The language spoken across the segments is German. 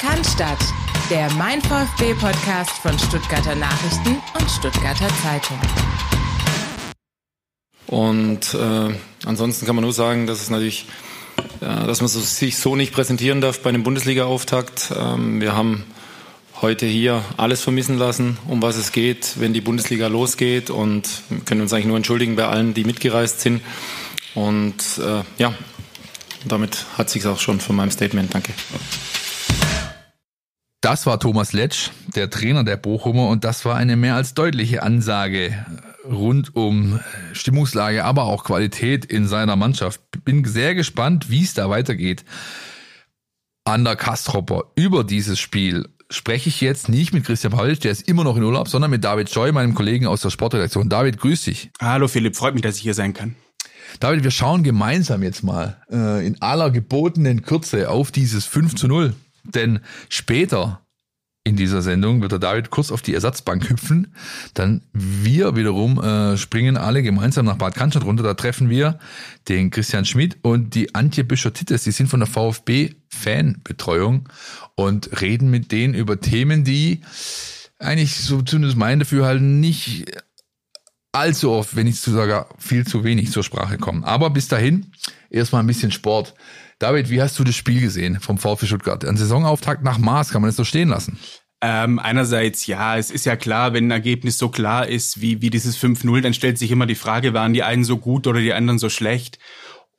Cannstatt, der Mein VfB Podcast von Stuttgarter Nachrichten und Stuttgarter Zeitung. Und äh, ansonsten kann man nur sagen, dass es natürlich, äh, dass man sich so nicht präsentieren darf bei einem Bundesliga-Auftakt. Ähm, wir haben heute hier alles vermissen lassen, um was es geht, wenn die Bundesliga losgeht und können uns eigentlich nur entschuldigen bei allen, die mitgereist sind. Und äh, ja, damit hat sich auch schon von meinem Statement. Danke. Das war Thomas Letsch, der Trainer der Bochumer, und das war eine mehr als deutliche Ansage rund um Stimmungslage, aber auch Qualität in seiner Mannschaft. Bin sehr gespannt, wie es da weitergeht. An der Kastropper über dieses Spiel spreche ich jetzt nicht mit Christian Pavlic, der ist immer noch in Urlaub, sondern mit David Joy, meinem Kollegen aus der Sportredaktion. David, grüß dich. Hallo Philipp, freut mich, dass ich hier sein kann. David, wir schauen gemeinsam jetzt mal äh, in aller gebotenen Kürze auf dieses 5 zu 0. Denn später in dieser Sendung wird der David kurz auf die Ersatzbank hüpfen. Dann wir wiederum äh, springen alle gemeinsam nach Bad Cannstatt runter. Da treffen wir den Christian Schmidt und die Antje Büscher-Tittes. Die sind von der VfB-Fanbetreuung und reden mit denen über Themen, die eigentlich so zumindest mein Dafürhalten nicht allzu oft, wenn nicht sogar viel zu wenig zur Sprache kommen. Aber bis dahin erstmal ein bisschen Sport. David, wie hast du das Spiel gesehen vom VfB Stuttgart? Ein Saisonauftakt nach Maß, kann man das so stehen lassen? Ähm, einerseits, ja, es ist ja klar, wenn ein Ergebnis so klar ist wie, wie dieses 5-0, dann stellt sich immer die Frage, waren die einen so gut oder die anderen so schlecht?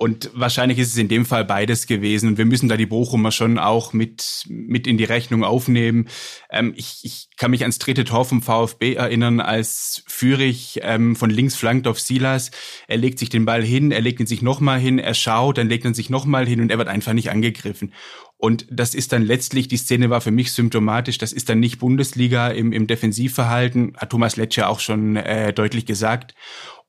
Und wahrscheinlich ist es in dem Fall beides gewesen. Und wir müssen da die Bochumer schon auch mit, mit in die Rechnung aufnehmen. Ähm, ich, ich kann mich ans dritte Tor vom VfB erinnern, als Fürich ähm, von links flankt auf Silas. Er legt sich den Ball hin, er legt ihn sich nochmal hin, er schaut, dann legt er sich nochmal hin und er wird einfach nicht angegriffen. Und das ist dann letztlich, die Szene war für mich symptomatisch, das ist dann nicht Bundesliga im, im Defensivverhalten, hat Thomas Letscher auch schon äh, deutlich gesagt.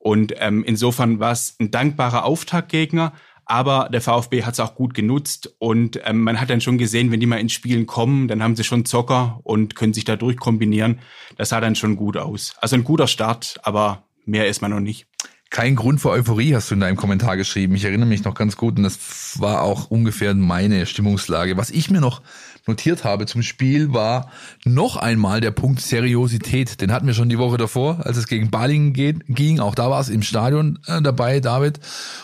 Und ähm, insofern war es ein dankbarer Auftaktgegner, aber der VfB hat es auch gut genutzt und ähm, man hat dann schon gesehen, wenn die mal ins Spielen kommen, dann haben sie schon Zocker und können sich da durchkombinieren. Das sah dann schon gut aus. Also ein guter Start, aber mehr ist man noch nicht. Kein Grund für Euphorie hast du in deinem Kommentar geschrieben. Ich erinnere mich noch ganz gut und das war auch ungefähr meine Stimmungslage. Was ich mir noch notiert habe zum Spiel, war noch einmal der Punkt Seriosität. Den hatten wir schon die Woche davor, als es gegen Balingen ging. Auch da war es im Stadion äh, dabei, David.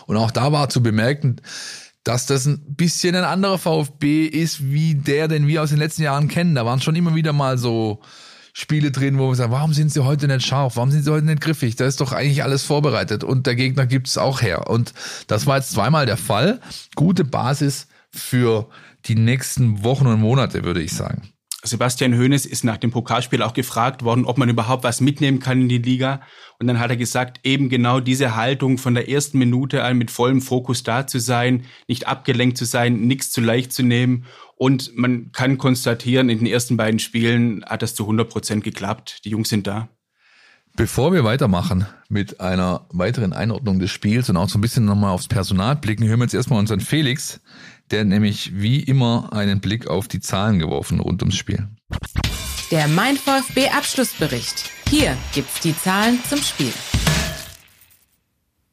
Und auch da war zu bemerken, dass das ein bisschen ein anderer VfB ist, wie der, den wir aus den letzten Jahren kennen. Da waren schon immer wieder mal so Spiele drin, wo wir sagen, warum sind sie heute nicht scharf? Warum sind sie heute nicht griffig? Da ist doch eigentlich alles vorbereitet und der Gegner gibt es auch her. Und das war jetzt zweimal der Fall. Gute Basis für die nächsten Wochen und Monate, würde ich sagen. Sebastian Hoeneß ist nach dem Pokalspiel auch gefragt worden, ob man überhaupt was mitnehmen kann in die Liga. Und dann hat er gesagt, eben genau diese Haltung von der ersten Minute an mit vollem Fokus da zu sein, nicht abgelenkt zu sein, nichts zu leicht zu nehmen. Und man kann konstatieren, in den ersten beiden Spielen hat das zu 100 Prozent geklappt. Die Jungs sind da. Bevor wir weitermachen mit einer weiteren Einordnung des Spiels und auch so ein bisschen nochmal aufs Personal blicken, hören wir jetzt erstmal unseren Felix, der nämlich wie immer einen Blick auf die Zahlen geworfen rund ums Spiel. Der Mein VfB Abschlussbericht. Hier gibt's die Zahlen zum Spiel.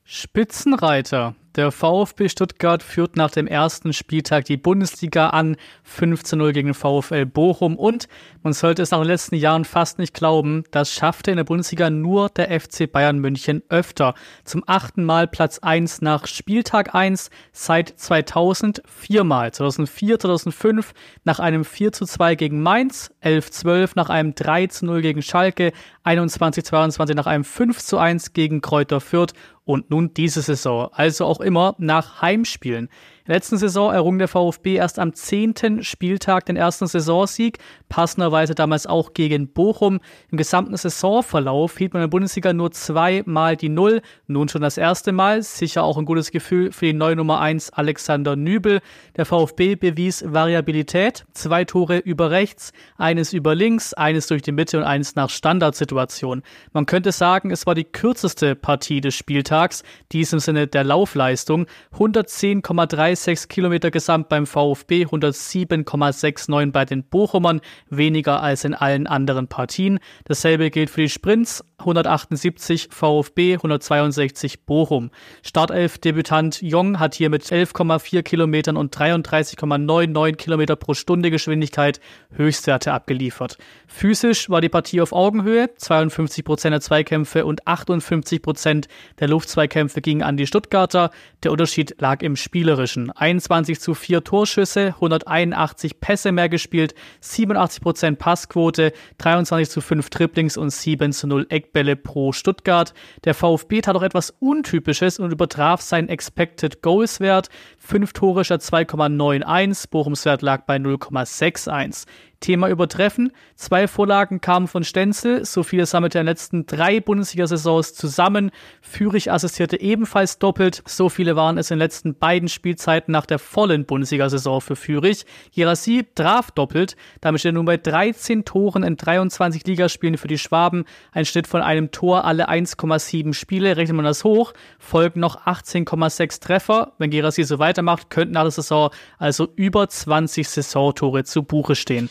Spitzenreiter. Der VfB Stuttgart führt nach dem ersten Spieltag die Bundesliga an, 15-0 gegen VfL Bochum und man sollte es nach den letzten Jahren fast nicht glauben, das schaffte in der Bundesliga nur der FC Bayern München öfter. Zum achten Mal Platz 1 nach Spieltag 1 seit 2000 viermal. 2004, 2005 nach einem 4 zu 2 gegen Mainz, 11 12 nach einem 3 zu 0 gegen Schalke, 21 22 nach einem 5 zu 1 gegen Kräuter Fürth und nun diese Saison, also auch immer nach Heimspielen. In letzten Saison errung der VfB erst am zehnten Spieltag den ersten Saisonsieg, passenderweise damals auch gegen Bochum. Im gesamten Saisonverlauf hielt man in der Bundesliga nur zweimal die Null, nun schon das erste Mal. Sicher auch ein gutes Gefühl für die neue Nummer eins Alexander Nübel. Der VfB bewies Variabilität, zwei Tore über rechts, eines über links, eines durch die Mitte und eines nach Standardsituation. Man könnte sagen, es war die kürzeste Partie des Spieltags, dies im Sinne der Laufleistung. 110,3 106 Kilometer gesamt beim VfB, 107,69 bei den Bochumern, weniger als in allen anderen Partien. Dasselbe gilt für die Sprints, 178 VfB, 162 Bochum. Startelf-Debütant Jong hat hier mit 11,4 Kilometern und 33,99 Kilometer pro Stunde Geschwindigkeit Höchstwerte abgeliefert. Physisch war die Partie auf Augenhöhe, 52 Prozent der Zweikämpfe und 58 Prozent der Luftzweikämpfe gingen an die Stuttgarter. Der Unterschied lag im Spielerischen. 21 zu 4 Torschüsse, 181 Pässe mehr gespielt, 87 Prozent Passquote, 23 zu 5 Triplings und 7 zu 0 Eckbälle pro Stuttgart. Der VfB tat auch etwas Untypisches und übertraf seinen Expected Goals Wert. Fünf Tore statt 2,91, Bochums Wert lag bei 0,61. Thema Übertreffen. Zwei Vorlagen kamen von Stenzel, so viele sammelte er in den letzten drei Bundesliga-Saisons zusammen. Fürich assistierte ebenfalls doppelt, so viele waren es in den letzten beiden Spielzeiten nach der vollen Bundesliga-Saison für Fürich. Gerassi traf doppelt, damit steht er nun bei 13 Toren in 23 Ligaspielen für die Schwaben, ein Schnitt von einem Tor alle 1,7 Spiele, rechnet man das hoch, folgen noch 18,6 Treffer. Wenn Gerassi so weitermacht, könnten nach der Saison also über 20 Saisontore zu Buche stehen.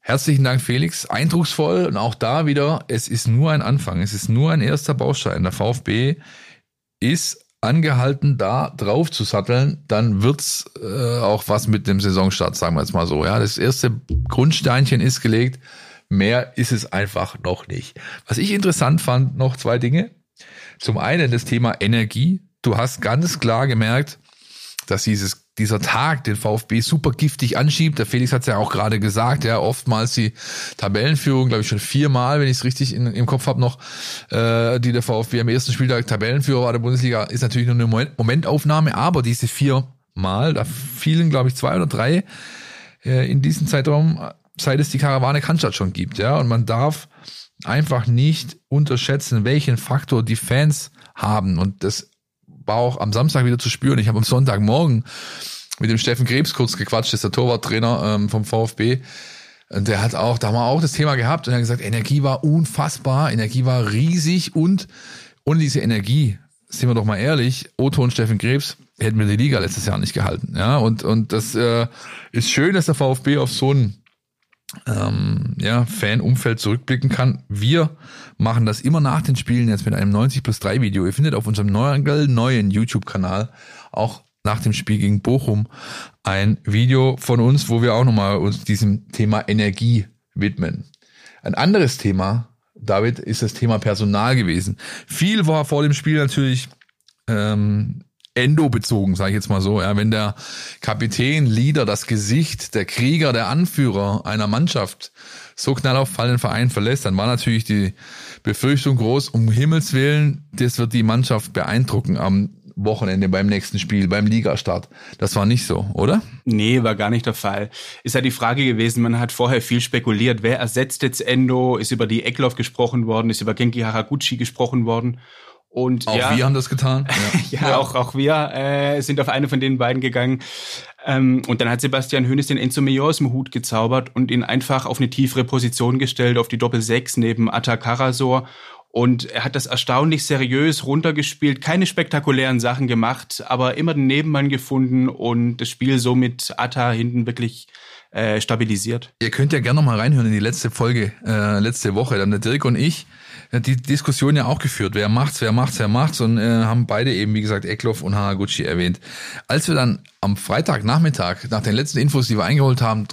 Herzlichen Dank, Felix. Eindrucksvoll und auch da wieder, es ist nur ein Anfang, es ist nur ein erster Baustein. Der VfB ist angehalten, da drauf zu satteln, dann wird's äh, auch was mit dem Saisonstart, sagen wir jetzt mal so. Ja, das erste Grundsteinchen ist gelegt, mehr ist es einfach noch nicht. Was ich interessant fand, noch zwei Dinge. Zum einen das Thema Energie. Du hast ganz klar gemerkt, dass dieses dieser Tag den VfB super giftig anschiebt. Der Felix hat es ja auch gerade gesagt, ja, oftmals die Tabellenführung, glaube ich schon viermal, wenn ich es richtig in, im Kopf habe noch, äh, die der VfB am ersten Spieltag Tabellenführer war der Bundesliga, ist natürlich nur eine Moment, Momentaufnahme, aber diese viermal, da fielen, glaube ich, zwei oder drei äh, in diesem Zeitraum, seit es die Karawane Cannstatt schon gibt, ja, und man darf einfach nicht unterschätzen, welchen Faktor die Fans haben. Und das war auch am Samstag wieder zu spüren. Ich habe am Sonntagmorgen mit dem Steffen Krebs kurz gequatscht, das ist der Torwarttrainer ähm, vom VfB. Und der hat auch, da haben wir auch das Thema gehabt und er hat gesagt, Energie war unfassbar, Energie war riesig und ohne diese Energie, sind wir doch mal ehrlich, Otto und Steffen Krebs hätten wir die Liga letztes Jahr nicht gehalten. Ja, und, und das äh, ist schön, dass der VfB auf so ein ähm, ja, Fan-Umfeld zurückblicken kann. Wir machen das immer nach den Spielen jetzt mit einem 90 plus 3 Video. Ihr findet auf unserem neuen, neuen YouTube-Kanal auch nach dem Spiel gegen Bochum ein Video von uns, wo wir auch nochmal uns diesem Thema Energie widmen. Ein anderes Thema, David, ist das Thema Personal gewesen. Viel war vor dem Spiel natürlich ähm, Endo bezogen, sage ich jetzt mal so. Ja, wenn der Kapitän, Leader, das Gesicht, der Krieger, der Anführer einer Mannschaft so knallauffall den Verein verlässt, dann war natürlich die Befürchtung groß, um Himmels Willen, das wird die Mannschaft beeindrucken am Wochenende beim nächsten Spiel, beim Ligastart. Das war nicht so, oder? Nee, war gar nicht der Fall. Ist ja die Frage gewesen, man hat vorher viel spekuliert, wer ersetzt jetzt Endo, ist über die Eckloff gesprochen worden, ist über Genki Haraguchi gesprochen worden. Und auch ja, wir haben das getan. Ja, ja, ja. auch auch wir äh, sind auf eine von den beiden gegangen. Ähm, und dann hat Sebastian Hönes den Enzo Major aus dem Hut gezaubert und ihn einfach auf eine tiefere Position gestellt, auf die Doppel 6 neben Atta Karasor. Und er hat das erstaunlich seriös runtergespielt, keine spektakulären Sachen gemacht, aber immer den Nebenmann gefunden und das Spiel so mit Atta hinten wirklich äh, stabilisiert. Ihr könnt ja gerne noch mal reinhören in die letzte Folge, äh, letzte Woche. Dann der Dirk und ich die Diskussion ja auch geführt. Wer macht's, wer macht's, wer macht's und äh, haben beide eben, wie gesagt, Eckloff und Haraguchi erwähnt. Als wir dann am Freitagnachmittag, nach den letzten Infos, die wir eingeholt haben,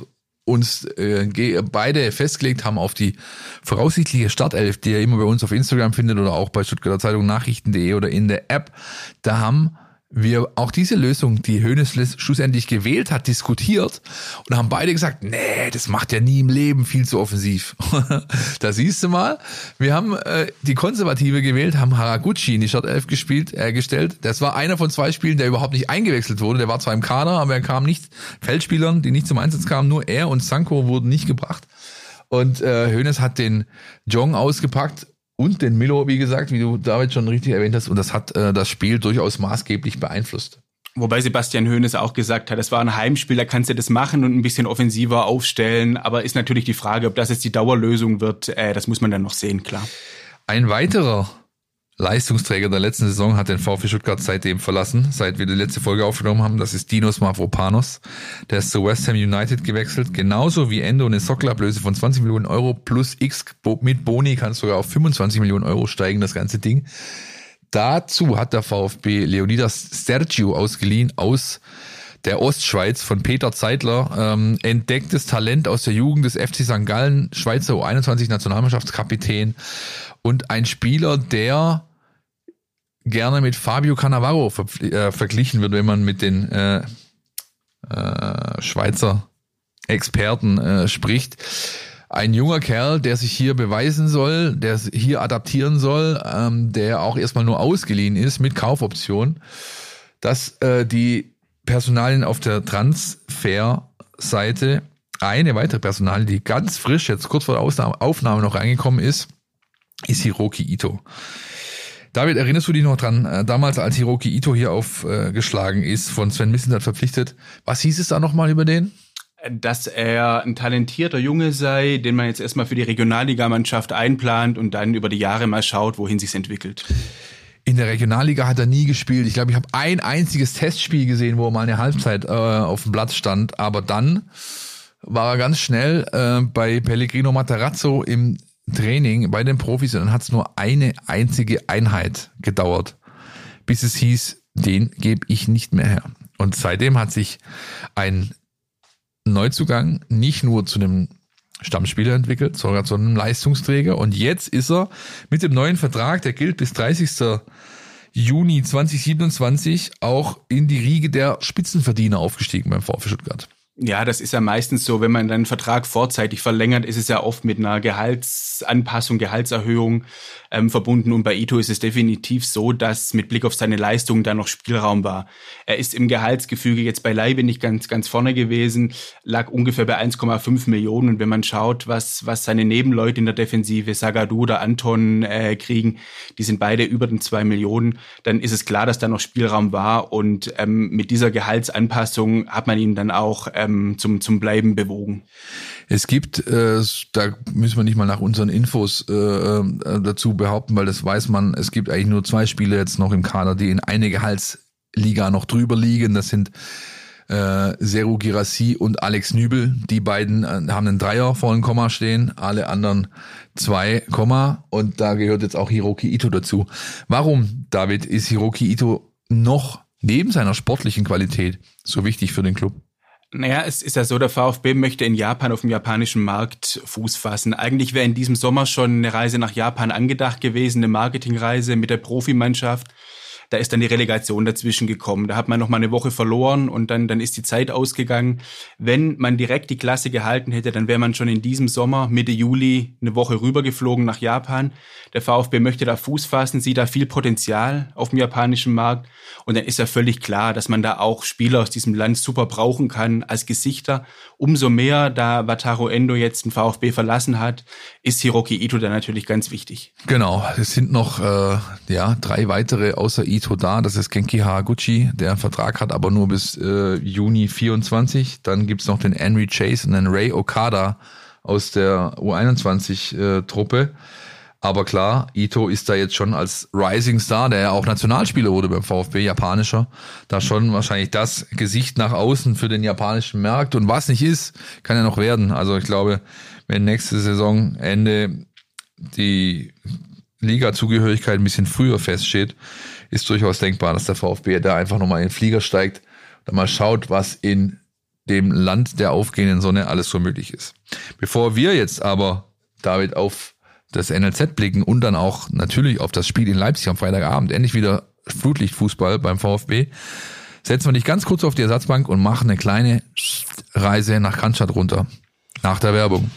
uns äh, beide festgelegt haben auf die voraussichtliche Startelf, die ihr immer bei uns auf Instagram findet oder auch bei Stuttgarter Zeitung Nachrichten.de oder in der App, da haben wir auch diese Lösung, die Hönes schlussendlich gewählt hat, diskutiert und haben beide gesagt, nee, das macht ja nie im Leben viel zu offensiv. da siehst du mal, wir haben äh, die Konservative gewählt, haben Haraguchi in die Startelf gespielt, äh, gestellt. Das war einer von zwei Spielen, der überhaupt nicht eingewechselt wurde. Der war zwar im Kader, aber er kam nicht, Feldspielern, die nicht zum Einsatz kamen, nur er und Sanko wurden nicht gebracht. Und äh, Hönes hat den Jong ausgepackt und den Milo, wie gesagt, wie du David schon richtig erwähnt hast. Und das hat äh, das Spiel durchaus maßgeblich beeinflusst. Wobei Sebastian Hoeneß auch gesagt hat, das war ein Heimspiel, da kannst du das machen und ein bisschen offensiver aufstellen. Aber ist natürlich die Frage, ob das jetzt die Dauerlösung wird. Äh, das muss man dann noch sehen, klar. Ein weiterer Leistungsträger der letzten Saison hat den VfB Stuttgart seitdem verlassen, seit wir die letzte Folge aufgenommen haben. Das ist Dinos Mavropanos. Der ist zu West Ham United gewechselt. Genauso wie Endo eine Sockelablöse von 20 Millionen Euro plus X mit Boni kann sogar auf 25 Millionen Euro steigen, das ganze Ding. Dazu hat der VfB Leonidas Sergio ausgeliehen aus der Ostschweiz von Peter Zeitler, ähm, entdecktes Talent aus der Jugend des FC St. Gallen, Schweizer U21 Nationalmannschaftskapitän und ein Spieler, der gerne mit Fabio Cannavaro äh, verglichen wird, wenn man mit den äh, äh, Schweizer Experten äh, spricht. Ein junger Kerl, der sich hier beweisen soll, der hier adaptieren soll, ähm, der auch erstmal nur ausgeliehen ist mit Kaufoption, dass äh, die Personalien auf der Transfer-Seite eine weitere Personalie, die ganz frisch jetzt kurz vor der Aufnahme noch reingekommen ist, ist Hiroki Ito. David, erinnerst du dich noch dran, äh, damals als Hiroki Ito hier aufgeschlagen ist, von Sven Missentat verpflichtet, was hieß es da nochmal über den? Dass er ein talentierter Junge sei, den man jetzt erstmal für die Regionalligamannschaft einplant und dann über die Jahre mal schaut, wohin sich's entwickelt. In der Regionalliga hat er nie gespielt. Ich glaube, ich habe ein einziges Testspiel gesehen, wo er mal eine Halbzeit äh, auf dem Platz stand. Aber dann war er ganz schnell äh, bei Pellegrino Materazzo im Training bei den Profis und dann hat es nur eine einzige Einheit gedauert, bis es hieß, den gebe ich nicht mehr her. Und seitdem hat sich ein Neuzugang nicht nur zu einem Stammspieler entwickelt, sondern zu einem Leistungsträger. Und jetzt ist er mit dem neuen Vertrag, der gilt bis 30. Juni 2027, auch in die Riege der Spitzenverdiener aufgestiegen beim VfB Stuttgart. Ja, das ist ja meistens so, wenn man einen Vertrag vorzeitig verlängert, ist es ja oft mit einer Gehaltsanpassung, Gehaltserhöhung ähm, verbunden. Und bei Ito ist es definitiv so, dass mit Blick auf seine Leistung da noch Spielraum war. Er ist im Gehaltsgefüge jetzt beileibe nicht ganz, ganz vorne gewesen, lag ungefähr bei 1,5 Millionen. Und wenn man schaut, was, was seine Nebenleute in der Defensive, Sagadu oder Anton, äh, kriegen, die sind beide über den zwei Millionen, dann ist es klar, dass da noch Spielraum war. Und ähm, mit dieser Gehaltsanpassung hat man ihn dann auch ähm, zum, zum Bleiben bewogen. Es gibt, äh, da müssen wir nicht mal nach unseren Infos äh, äh, dazu behaupten, weil das weiß man, es gibt eigentlich nur zwei Spieler jetzt noch im Kader, die in eine Gehaltsliga noch drüber liegen. Das sind äh, Seru Girassi und Alex Nübel. Die beiden äh, haben einen Dreier vor dem Komma stehen, alle anderen zwei Komma und da gehört jetzt auch Hiroki Ito dazu. Warum, David, ist Hiroki Ito noch neben seiner sportlichen Qualität so wichtig für den Club? Naja, es ist ja so, der VfB möchte in Japan auf dem japanischen Markt Fuß fassen. Eigentlich wäre in diesem Sommer schon eine Reise nach Japan angedacht gewesen, eine Marketingreise mit der Profimannschaft. Da ist dann die Relegation dazwischen gekommen. Da hat man noch mal eine Woche verloren und dann, dann ist die Zeit ausgegangen. Wenn man direkt die Klasse gehalten hätte, dann wäre man schon in diesem Sommer, Mitte Juli, eine Woche rübergeflogen nach Japan. Der VfB möchte da Fuß fassen, sieht da viel Potenzial auf dem japanischen Markt. Und dann ist ja völlig klar, dass man da auch Spieler aus diesem Land super brauchen kann als Gesichter. Umso mehr, da Wataru Endo jetzt den VfB verlassen hat, ist Hiroki Ito da natürlich ganz wichtig. Genau, es sind noch äh, ja drei weitere außer Ito da. Das ist Genki Haraguchi, der einen Vertrag hat, aber nur bis äh, Juni 24. Dann gibt's noch den Henry Chase und den Ray Okada aus der U21-Truppe. Äh, aber klar, Ito ist da jetzt schon als Rising Star, der ja auch Nationalspieler wurde beim VfB, japanischer, da schon wahrscheinlich das Gesicht nach außen für den japanischen Markt. Und was nicht ist, kann ja noch werden. Also ich glaube, wenn nächste Saison Ende die Liga-Zugehörigkeit ein bisschen früher feststeht, ist durchaus denkbar, dass der VfB da einfach nochmal in den Flieger steigt und mal schaut, was in dem Land der aufgehenden Sonne alles so möglich ist. Bevor wir jetzt aber, David, auf das NLZ blicken und dann auch natürlich auf das Spiel in Leipzig am Freitagabend, endlich wieder Flutlichtfußball beim VfB, setzen wir dich ganz kurz auf die Ersatzbank und machen eine kleine Reise nach Cannstatt runter. Nach der Werbung.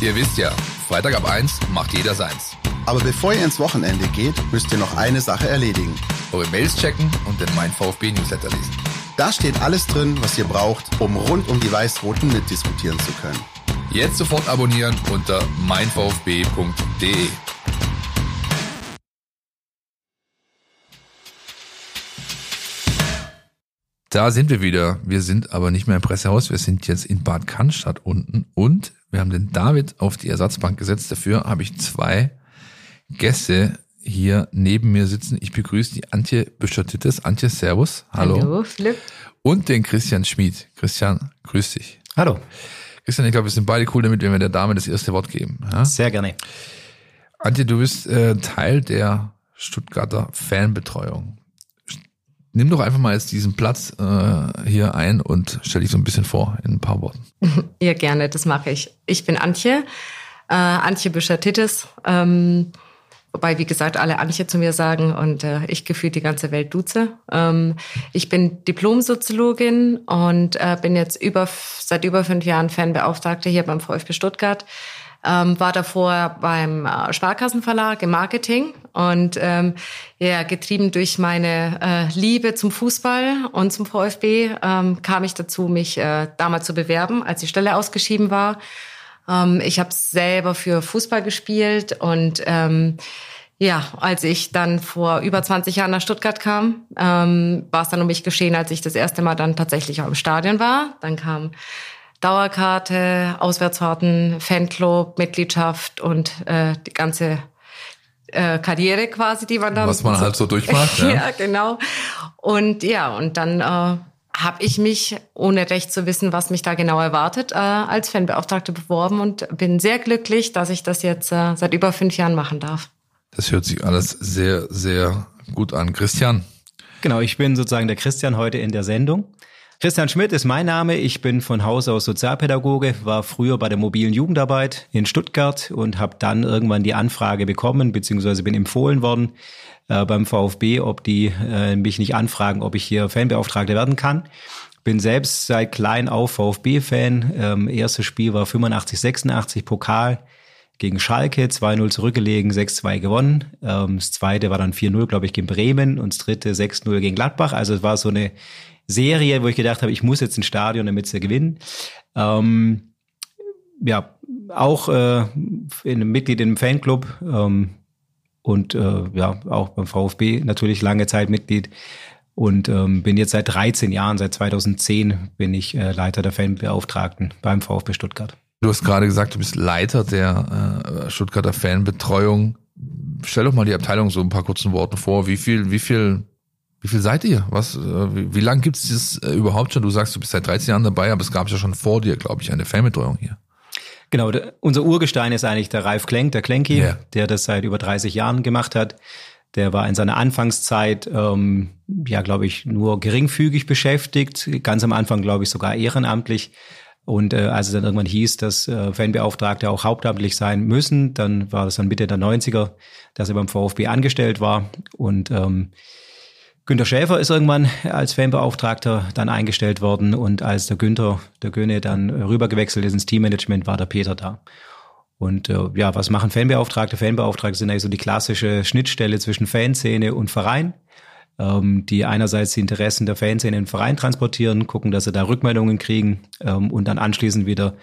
Ihr wisst ja, Freitag ab 1 macht jeder seins. Aber bevor ihr ins Wochenende geht, müsst ihr noch eine Sache erledigen. Eure Mails checken und den Mein VfB Newsletter lesen. Da steht alles drin, was ihr braucht, um rund um die Weiß-Roten mitdiskutieren zu können. Jetzt sofort abonnieren unter meinvfb.de. Da sind wir wieder. Wir sind aber nicht mehr im Pressehaus. Wir sind jetzt in Bad Cannstatt unten und wir haben den David auf die Ersatzbank gesetzt. Dafür habe ich zwei Gäste hier neben mir sitzen. Ich begrüße die Antje Büschertittes. Antje, Servus. Hallo. Hallo, Philipp. Und den Christian Schmid. Christian, grüß dich. Hallo. Christian, ich glaube, wir sind beide cool damit, wenn wir der Dame das erste Wort geben. Ja? Sehr gerne. Antje, du bist äh, Teil der Stuttgarter Fanbetreuung. Nimm doch einfach mal jetzt diesen Platz äh, hier ein und stell dich so ein bisschen vor in ein paar Worten. Ja, gerne, das mache ich. Ich bin Antje, äh, Antje Büscher-Tittis. Ähm, wobei, wie gesagt, alle Antje zu mir sagen und äh, ich gefühlt die ganze Welt duze. Ähm, ich bin Diplomsoziologin und äh, bin jetzt über, seit über fünf Jahren Fanbeauftragte hier beim VfB Stuttgart. Ähm, war davor beim äh, Sparkassenverlag im Marketing und ähm, ja, getrieben durch meine äh, Liebe zum Fußball und zum VfB ähm, kam ich dazu, mich äh, damals zu bewerben, als die Stelle ausgeschieden war. Ähm, ich habe selber für Fußball gespielt und ähm, ja, als ich dann vor über 20 Jahren nach Stuttgart kam, ähm, war es dann um mich geschehen, als ich das erste Mal dann tatsächlich auch im Stadion war. Dann kam Dauerkarte, Auswärtsfahrten, Fanclub, Mitgliedschaft und äh, die ganze äh, Karriere quasi, die man dann Was man halt so durchmacht. ja. ja, genau. Und ja, und dann äh, habe ich mich, ohne recht zu wissen, was mich da genau erwartet, äh, als Fanbeauftragte beworben und bin sehr glücklich, dass ich das jetzt äh, seit über fünf Jahren machen darf. Das hört sich alles sehr, sehr gut an. Christian, Genau, ich bin sozusagen der Christian heute in der Sendung. Christian Schmidt ist mein Name. Ich bin von Haus aus Sozialpädagoge, war früher bei der mobilen Jugendarbeit in Stuttgart und habe dann irgendwann die Anfrage bekommen, beziehungsweise bin empfohlen worden äh, beim VfB, ob die äh, mich nicht anfragen, ob ich hier Fanbeauftragter werden kann. Bin selbst seit klein auf VfB-Fan. Ähm, erstes Spiel war 85, 86 Pokal gegen Schalke, 2-0 zurückgelegen, 6-2 gewonnen. Ähm, das zweite war dann 4-0, glaube ich, gegen Bremen und das dritte 6-0 gegen Gladbach. Also es war so eine Serie, wo ich gedacht habe, ich muss jetzt ein Stadion, damit sie gewinnen. Ähm, ja, auch äh, in Mitglied im Fanclub ähm, und äh, ja, auch beim VfB natürlich lange Zeit Mitglied und ähm, bin jetzt seit 13 Jahren, seit 2010 bin ich äh, Leiter der Fanbeauftragten beim VfB Stuttgart. du hast gerade gesagt, du bist Leiter der äh, Stuttgarter Fanbetreuung. Stell doch mal die Abteilung so ein paar kurzen Worten vor. Wie viel, wie viel, wie viel seid ihr? Was, äh, wie, wie lange gibt es das äh, überhaupt schon? Du sagst, du bist seit 13 Jahren dabei, aber es gab ja schon vor dir, glaube ich, eine Fanbetreuung hier. Genau, der, unser Urgestein ist eigentlich der Ralf Klenk, der Klenki, Ja. der das seit über 30 Jahren gemacht hat. Der war in seiner Anfangszeit, ähm, ja, glaube ich, nur geringfügig beschäftigt. Ganz am Anfang, glaube ich, sogar ehrenamtlich. Und äh, als es dann irgendwann hieß, dass äh, Fanbeauftragte auch hauptamtlich sein müssen, dann war das dann Mitte der 90er, dass er beim VfB angestellt war. Und ähm, Günter Schäfer ist irgendwann als Fanbeauftragter dann eingestellt worden und als der Günther, der Göne dann rübergewechselt ist ins Teammanagement, war der Peter da. Und äh, ja, was machen Fanbeauftragte? Fanbeauftragte sind eigentlich so die klassische Schnittstelle zwischen Fanszene und Verein, ähm, die einerseits die Interessen der Fanszene in den Verein transportieren, gucken, dass sie da Rückmeldungen kriegen ähm, und dann anschließend wieder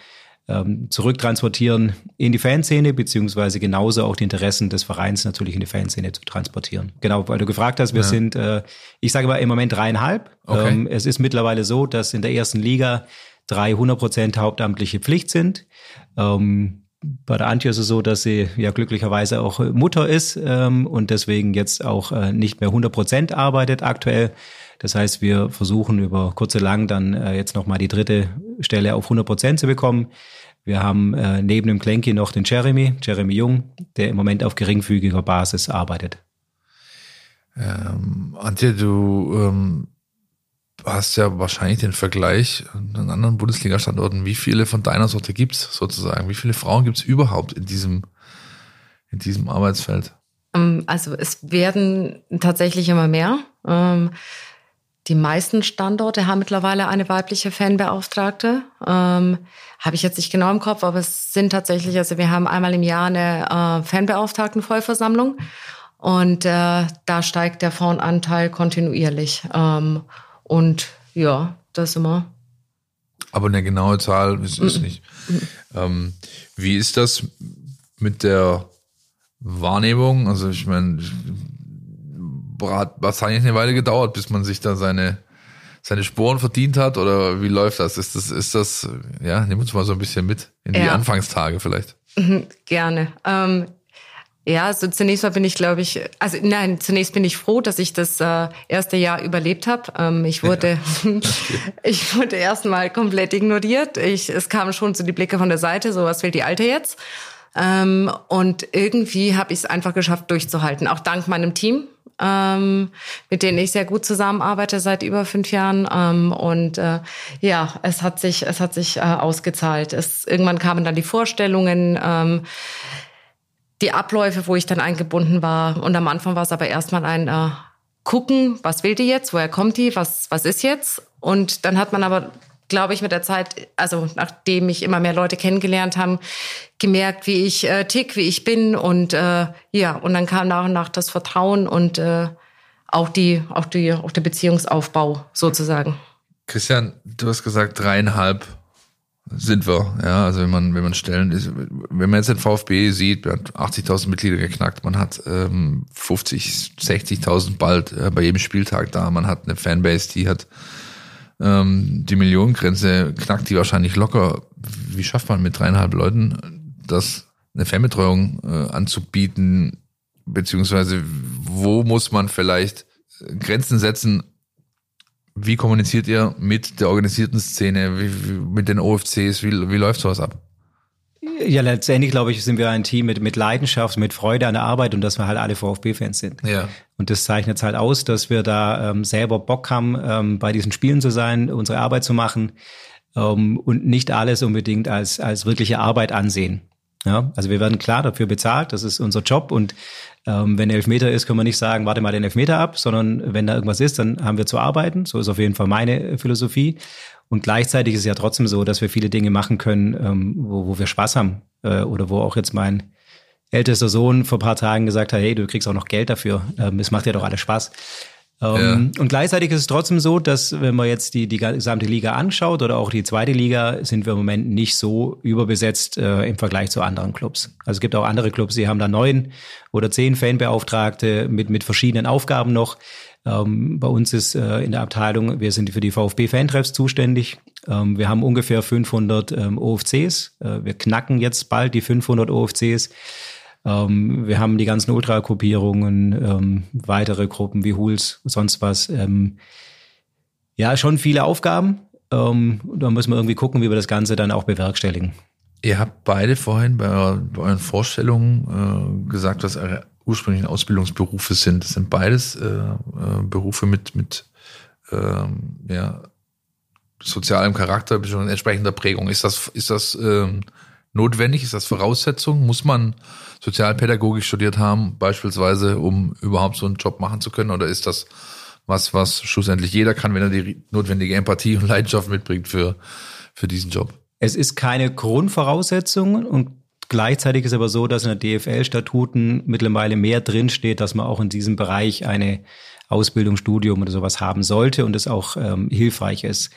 ähm, zurücktransportieren in die Fanszene, beziehungsweise genauso auch die Interessen des Vereins natürlich in die Fanszene zu transportieren. Genau, weil du gefragt hast, wir Ja. sind, äh, ich sage mal im Moment dreieinhalb. Okay. Ähm, es ist mittlerweile so, dass in der ersten Liga drei 100 Prozent hauptamtliche Pflicht sind. Ähm, bei der Antje ist es so, dass sie ja glücklicherweise auch Mutter ist ähm, und deswegen jetzt auch äh, nicht mehr 100 Prozent arbeitet aktuell. Das heißt, wir versuchen über kurze lang dann äh, jetzt nochmal die dritte Stelle auf 100 Prozent zu bekommen. Wir haben äh, neben dem Klenki noch den Jeremy, Jeremy Jung, der im Moment auf geringfügiger Basis arbeitet. Ähm, Antje, du ähm, hast ja wahrscheinlich den Vergleich an anderen Bundesliga-Standorten. Wie viele von deiner Sorte gibt's sozusagen? Wie viele Frauen gibt's überhaupt in diesem, in diesem Arbeitsfeld? Ähm, Also es werden tatsächlich immer mehr. Die meisten Standorte haben mittlerweile eine weibliche Fanbeauftragte. Ähm, Habe ich jetzt nicht genau im Kopf, aber es sind tatsächlich, also wir haben einmal im Jahr eine äh, Fanbeauftragten-Vollversammlung und äh, da steigt der Frauenanteil kontinuierlich. Ähm, und ja, das immer. Aber eine genaue Zahl ist es nicht. Ähm, wie ist das mit der Wahrnehmung? Also ich meine, hat wahrscheinlich eine Weile gedauert, bis man sich da seine, seine Sporen verdient hat oder wie läuft das? Ist das, ist das, ja, nimm uns mal so ein bisschen mit in die Ja. Anfangstage vielleicht. Gerne. Ähm, ja, also zunächst mal bin ich, glaube ich, also nein, zunächst bin ich froh, dass ich das äh, erste Jahr überlebt habe. Ähm, ich wurde, ich wurde erstmal komplett ignoriert. Ich, es kamen schon so die Blicke von der Seite, so was will die Alte jetzt? Ähm, und irgendwie habe ich es einfach geschafft, durchzuhalten, auch dank meinem Team. Ähm, mit denen ich sehr gut zusammenarbeite seit über fünf Jahren ähm, und äh, ja, es hat sich es hat sich äh, ausgezahlt. Es irgendwann kamen dann die Vorstellungen, ähm, die Abläufe, wo ich dann eingebunden war. Und am Anfang war es aber erstmal ein äh, Gucken, was will die jetzt, woher kommt die, was, was ist jetzt? Und dann hat man aber, glaube ich, mit der Zeit, also nachdem mich immer mehr Leute kennengelernt haben, gemerkt, wie ich äh, tick, wie ich bin. Und äh, ja, und dann kam nach und nach das Vertrauen und äh, auch, die, auch, die, auch der Beziehungsaufbau sozusagen. Christian, du hast gesagt, dreieinhalb sind wir. Ja, also wenn man, wenn man Stellen ist, wenn man jetzt den VfB sieht, man hat 80.000 Mitglieder geknackt, man hat ähm, 50, 60.000 bald äh, bei jedem Spieltag da, man hat eine Fanbase, die hat ähm, die Millionengrenze, knackt die wahrscheinlich locker. Wie schafft man mit dreieinhalb Leuten das, eine Fanbetreuung äh, anzubieten, beziehungsweise wo muss man vielleicht Grenzen setzen, wie kommuniziert ihr mit der organisierten Szene, wie, wie, mit den OFCs? Wie, wie läuft sowas ab? Ja, letztendlich, glaube ich, sind wir ein Team mit, mit Leidenschaft, mit Freude an der Arbeit und dass wir halt alle VfB-Fans sind. Ja. Und das zeichnet halt aus, dass wir da ähm, selber Bock haben, ähm, bei diesen Spielen zu sein, unsere Arbeit zu machen ähm, und nicht alles unbedingt als, als wirkliche Arbeit ansehen. Ja, also wir werden klar dafür bezahlt, das ist unser Job und ähm, wenn Elfmeter ist, können wir nicht sagen, warte mal den Elfmeter ab, sondern wenn da irgendwas ist, dann haben wir zu arbeiten. So ist auf jeden Fall meine Philosophie. Und gleichzeitig ist es ja trotzdem so, dass wir viele Dinge machen können, ähm, wo, wo wir Spaß haben. Äh, oder wo auch jetzt mein ältester Sohn vor ein paar Tagen gesagt hat, hey, du kriegst auch noch Geld dafür. Ähm, es macht ja doch alles Spaß. Ähm, Und gleichzeitig ist es trotzdem so, dass wenn man jetzt die, die gesamte Liga anschaut oder auch die zweite Liga, sind wir im Moment nicht so überbesetzt äh, im Vergleich zu anderen Clubs. Also es gibt auch andere Clubs, die haben da neun oder zehn Fanbeauftragte mit, mit verschiedenen Aufgaben noch. Ähm, bei uns ist äh, in der Abteilung, wir sind für die VfB-Fantreffs zuständig. Ähm, wir haben ungefähr 500 ähm, OFCs. Äh, wir knacken jetzt bald die 500 OFCs. Ähm, wir haben die ganzen Ultra-Gruppierungen, ähm, weitere Gruppen wie Hools, sonst was. Ähm, ja, schon viele Aufgaben. Da müssen wir irgendwie gucken, wie wir das Ganze dann auch bewerkstelligen. Ihr habt beide vorhin bei, bei euren Vorstellungen äh, gesagt, was eure ursprünglichen Ausbildungsberufe sind. Das sind beides äh, äh, Berufe mit, mit ähm, ja, sozialem Charakter, entsprechender Prägung. Ist das, ist das ähm, notwendig? Ist das Voraussetzung? Muss man Sozialpädagogik studiert haben, beispielsweise, um überhaupt so einen Job machen zu können? Oder ist das was, was schlussendlich jeder kann, wenn er die notwendige Empathie und Leidenschaft mitbringt für, für diesen Job? Es ist keine Grundvoraussetzung und gleichzeitig ist aber so, dass in der DFL-Statuten mittlerweile mehr drinsteht, dass man auch in diesem Bereich eine Ausbildung, Studium oder sowas haben sollte und es auch ähm, hilfreich ist.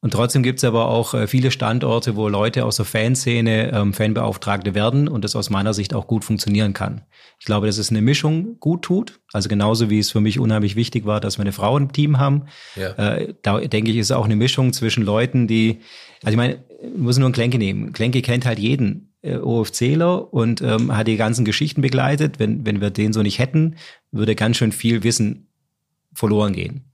Und trotzdem gibt es aber auch äh, viele Standorte, wo Leute aus der Fanszene ähm, Fanbeauftragte werden und das aus meiner Sicht auch gut funktionieren kann. Ich glaube, dass es eine Mischung gut tut. Also genauso wie es für mich unheimlich wichtig war, dass wir eine Frau im Team haben. Ja. Äh, da denke ich, ist auch eine Mischung zwischen Leuten, die, also ich meine, muss nur einen Klenke nehmen. Klenke kennt halt jeden äh, OFCler und ähm, hat die ganzen Geschichten begleitet. Wenn, wenn wir den so nicht hätten, würde ganz schön viel Wissen verloren gehen.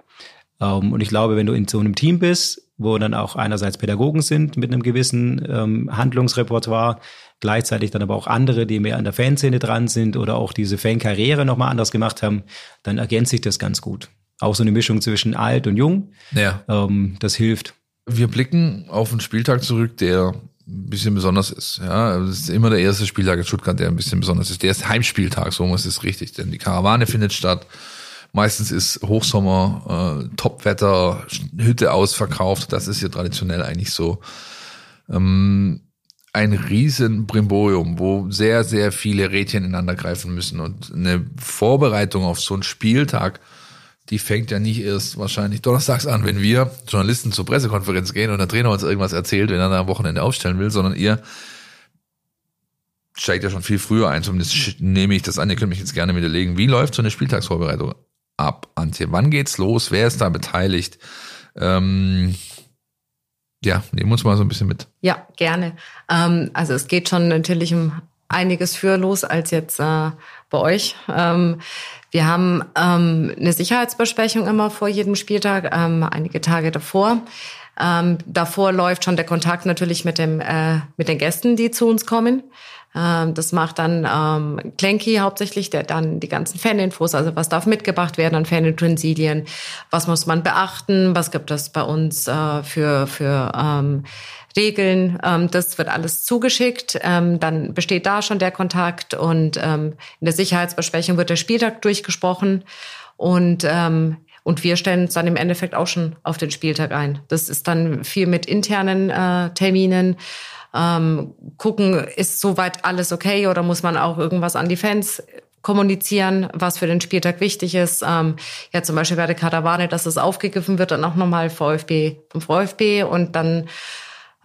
Ähm, und ich glaube, wenn du in so einem Team bist, wo dann auch einerseits Pädagogen sind mit einem gewissen ähm, Handlungsrepertoire, gleichzeitig dann aber auch andere, die mehr an der Fanszene dran sind oder auch diese Fankarriere nochmal anders gemacht haben, dann ergänzt sich das ganz gut. Auch so eine Mischung zwischen alt und jung, Ja. ähm, das hilft. Wir blicken auf einen Spieltag zurück, der ein bisschen besonders ist. Ja, es ist immer der erste Spieltag in Stuttgart, der ein bisschen besonders ist. Der ist Heimspieltag, so muss es richtig, denn die Karawane findet statt. Meistens ist Hochsommer, äh, Topwetter, Hütte ausverkauft. Das ist ja traditionell eigentlich so. Ähm, ein riesen Brimborium, wo sehr, sehr viele Rädchen ineinander greifen müssen. Und eine Vorbereitung auf so einen Spieltag, die fängt ja nicht erst wahrscheinlich donnerstags an, wenn wir Journalisten zur Pressekonferenz gehen und der Trainer uns irgendwas erzählt, wenn er am Wochenende aufstellen will, sondern ihr steigt ja schon viel früher ein. Zumindest nehme ich das an. Ihr könnt mich jetzt gerne widerlegen. Wie läuft so eine Spieltagsvorbereitung ab, Antje? Wann geht's los? Wer ist da beteiligt? Ähm, ja, nehmen uns mal so ein bisschen mit. Ja, gerne. Ähm, also es geht schon natürlich um einiges für los als jetzt äh, bei euch. Ähm, wir haben ähm, eine Sicherheitsbesprechung immer vor jedem Spieltag, ähm, einige Tage davor. Ähm, davor läuft schon der Kontakt natürlich mit dem äh, mit den Gästen, die zu uns kommen. Ähm, das macht dann ähm, Klenki hauptsächlich, der dann die ganzen Faninfos, also was darf mitgebracht werden an Fanutensilien, was muss man beachten, was gibt es bei uns äh, für für ähm, Regeln. Ähm, das wird alles zugeschickt. Ähm, dann besteht da schon der Kontakt und ähm, in der Sicherheitsbesprechung wird der Spieltag durchgesprochen und ähm, und wir stellen uns dann im Endeffekt auch schon auf den Spieltag ein. Das ist dann viel mit internen äh, Terminen. Ähm, gucken, ist soweit alles okay oder muss man auch irgendwas an die Fans kommunizieren, was für den Spieltag wichtig ist. Ähm, ja, zum Beispiel bei der Karawane, dass es aufgegriffen wird, dann auch nochmal VfB vom VfB und dann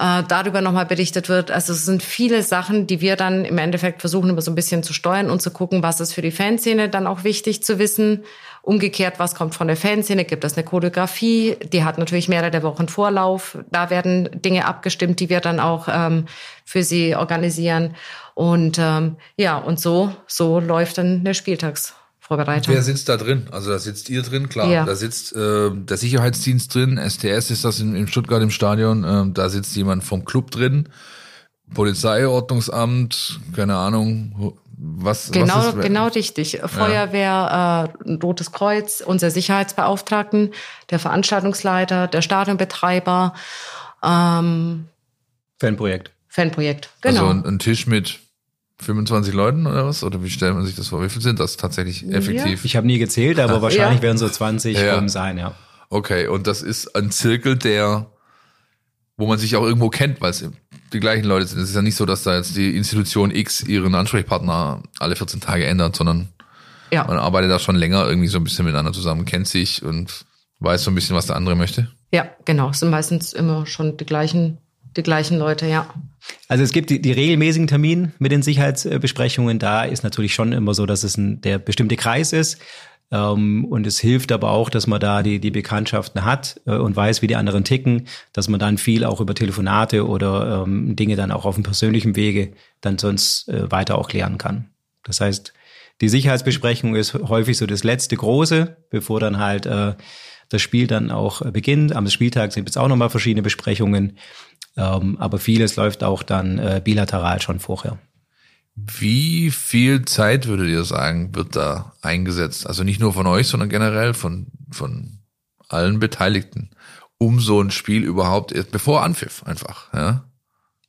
äh, darüber nochmal berichtet wird. Also es sind viele Sachen, die wir dann im Endeffekt versuchen, immer so ein bisschen zu steuern und zu gucken, was ist für die Fanszene dann auch wichtig zu wissen. Umgekehrt, was kommt von der Fanszene? Gibt es eine Choreografie? Die hat natürlich mehrere Wochen Vorlauf. Da werden Dinge abgestimmt, die wir dann auch ähm, für sie organisieren. Und ähm, ja, und so, so läuft dann der Spieltags. Vorbereitung. Wer sitzt da drin? Also da sitzt ihr drin, klar. Ja. Da sitzt äh, der Sicherheitsdienst drin, STS ist das in, in Stuttgart im Stadion, äh, da sitzt jemand vom Club drin, Polizeiordnungsamt, keine Ahnung, was, Genau, was ist, genau richtig. Feuerwehr, äh, Rotes Kreuz, unser Sicherheitsbeauftragten, der Veranstaltungsleiter, der Stadionbetreiber, ähm, Fanprojekt. Fanprojekt. Genau. Also ein, ein Tisch mit 25 Leuten oder was? Oder wie stellt man sich das vor? Wie viel sind das tatsächlich effektiv? Ich habe nie gezählt, aber wahrscheinlich Ja. werden so 20 Ja. sein, ja. Okay, und das ist ein Zirkel, der, wo man sich auch irgendwo kennt, weil es die gleichen Leute sind. Es ist ja nicht so, dass da jetzt die Institution X ihren Ansprechpartner alle 14 Tage ändert, sondern ja. man arbeitet da schon länger irgendwie so ein bisschen miteinander zusammen, kennt sich und weiß so ein bisschen, was der andere möchte. ja, genau. Es sind meistens immer schon die gleichen, die gleichen Leute, ja. Also es gibt die, die regelmäßigen Termine mit den Sicherheitsbesprechungen. Da ist natürlich schon immer so, dass es ein, der bestimmte Kreis ist. Ähm, und es hilft aber auch, dass man da die, die Bekanntschaften hat äh, und weiß, wie die anderen ticken, dass man dann viel auch über Telefonate oder ähm, Dinge dann auch auf dem persönlichen Wege dann sonst äh, weiter auch klären kann. Das heißt, die Sicherheitsbesprechung ist häufig so das letzte große, bevor dann halt äh, das Spiel dann auch beginnt. Am Spieltag sind jetzt auch nochmal verschiedene Besprechungen. Ähm, aber vieles läuft auch dann äh, bilateral schon vorher. Wie viel Zeit würdet ihr sagen, wird da eingesetzt? Also nicht nur von euch, sondern generell von, von allen Beteiligten, um so ein Spiel überhaupt, erst bevor Anpfiff einfach, ja?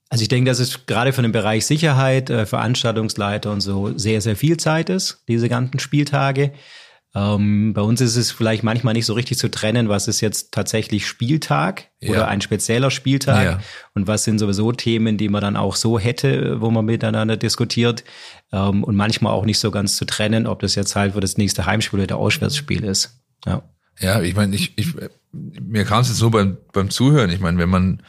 Also ich denke, dass es gerade für den Bereich Sicherheit, äh, Veranstaltungsleiter und so sehr, sehr viel Zeit ist, diese ganzen Spieltage. Ähm, bei uns ist es vielleicht manchmal nicht so richtig zu trennen, was ist jetzt tatsächlich Spieltag Ja. oder ein spezieller Spieltag Ja. und was sind sowieso Themen, die man dann auch so hätte, wo man miteinander diskutiert ähm, und manchmal auch nicht so ganz zu trennen, ob das jetzt halt für das nächste Heimspiel oder Auswärtsspiel ist. Ja. Ja, ich meine, ich, ich, mir kam es jetzt nur beim, beim Zuhören. Ich meine, wenn man,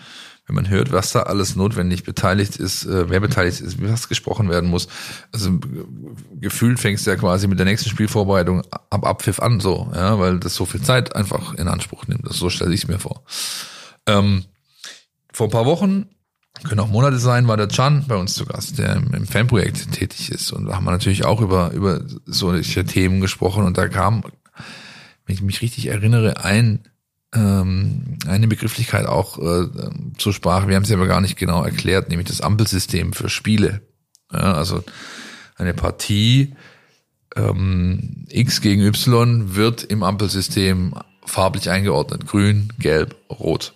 wenn man hört, was da alles notwendig beteiligt ist, äh, wer beteiligt ist, was gesprochen werden muss. Also gefühlt fängst du ja quasi mit der nächsten Spielvorbereitung ab Abpfiff an, so, ja, weil das so viel Zeit einfach in Anspruch nimmt. Das, so stelle ich es mir vor. Ähm, vor ein paar Wochen, können auch Monate sein, war der Can bei uns zu Gast, der im Fanprojekt tätig ist. Und da haben wir natürlich auch über, über solche Themen gesprochen und da kam wenn ich mich richtig erinnere, ein, ähm, eine Begrifflichkeit auch äh, zur Sprache. Wir haben sie aber gar nicht genau erklärt, nämlich das Ampelsystem für Spiele. Ja, also eine Partie ähm, X gegen Y wird im Ampelsystem farblich eingeordnet. Grün, Gelb, Rot.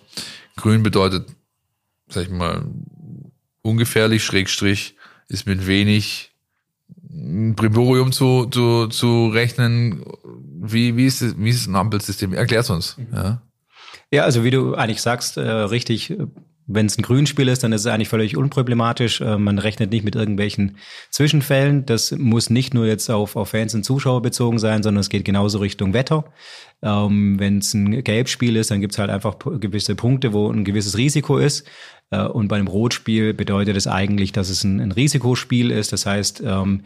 Grün bedeutet, sag ich mal, ungefährlich, Schrägstrich, ist mit wenig ein Brimborium zu, zu, zu rechnen. Wie, wie, ist, das, wie ist ein Ampelsystem? Erklär's uns. Ja. Ja, also wie du eigentlich sagst, äh, richtig, wenn es ein Grünspiel ist, dann ist es eigentlich völlig unproblematisch. Äh, man rechnet nicht mit irgendwelchen Zwischenfällen. Das muss nicht nur jetzt auf, auf Fans und Zuschauer bezogen sein, sondern es geht genauso Richtung Wetter. Ähm, wenn es ein Gelbspiel ist, dann gibt es halt einfach gewisse Punkte, wo ein gewisses Risiko ist. Äh, und bei einem Rotspiel bedeutet es eigentlich, dass es ein, ein Risikospiel ist. Das heißt, ähm,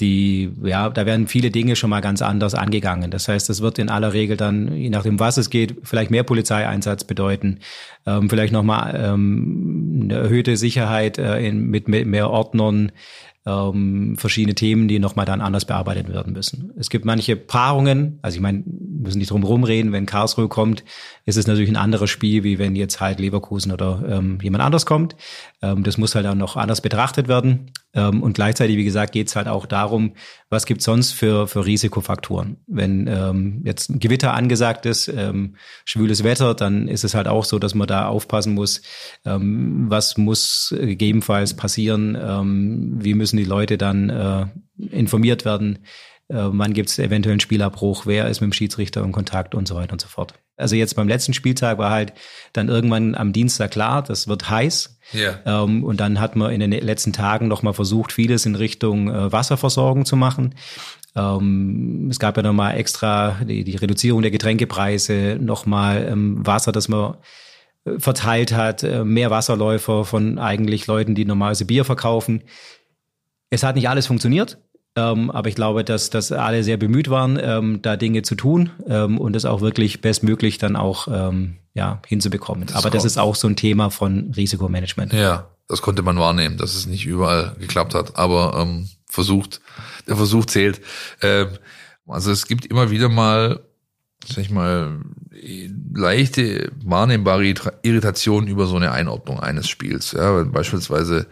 die, ja, da werden viele Dinge schon mal ganz anders angegangen. Das heißt, es wird in aller Regel dann, je nachdem, was es geht, vielleicht mehr Polizeieinsatz bedeuten, ähm, vielleicht nochmal ähm, eine erhöhte Sicherheit äh, in, mit, mit mehr Ordnern, ähm, verschiedene Themen, die nochmal dann anders bearbeitet werden müssen. Es gibt manche Paarungen, also ich meine, müssen nicht drum rumreden, wenn Karlsruhe kommt, ist es natürlich ein anderes Spiel, wie wenn jetzt halt Leverkusen oder ähm, jemand anders kommt. Ähm, das muss halt auch noch anders betrachtet werden. Ähm, und gleichzeitig, wie gesagt, geht es halt auch darum, was gibt sonst für, für Risikofaktoren. Wenn ähm, jetzt ein Gewitter angesagt ist, ähm, schwüles Wetter, dann ist es halt auch so, dass man da aufpassen muss, ähm, was muss gegebenenfalls passieren, ähm, wie müssen die Leute dann äh, informiert werden, äh, wann gibt es eventuell einen Spielabbruch, wer ist mit dem Schiedsrichter in Kontakt und so weiter und so fort. Also jetzt beim letzten Spieltag war halt dann irgendwann am Dienstag klar, das wird heiß. Ja. Ähm, und dann hat man in den letzten Tagen nochmal versucht, vieles in Richtung äh, Wasserversorgung zu machen. Ähm, es gab ja nochmal extra die, die Reduzierung der Getränkepreise, nochmal ähm, Wasser, das man äh, verteilt hat, äh, mehr Wasserläufer von eigentlich Leuten, die normalerweise Bier verkaufen. Es hat nicht alles funktioniert. Ähm, aber ich glaube, dass, dass alle sehr bemüht waren, ähm, da Dinge zu tun ähm, und es auch wirklich bestmöglich dann auch ähm, ja, hinzubekommen. Das aber das ist auch so ein Thema von Risikomanagement. Ja, das konnte man wahrnehmen, dass es nicht überall geklappt hat, aber ähm, versucht, der Versuch zählt. Ähm, also es gibt immer wieder mal, sag ich mal, leichte wahrnehmbare Irritation über so eine Einordnung eines Spiels. Ja, wenn beispielsweise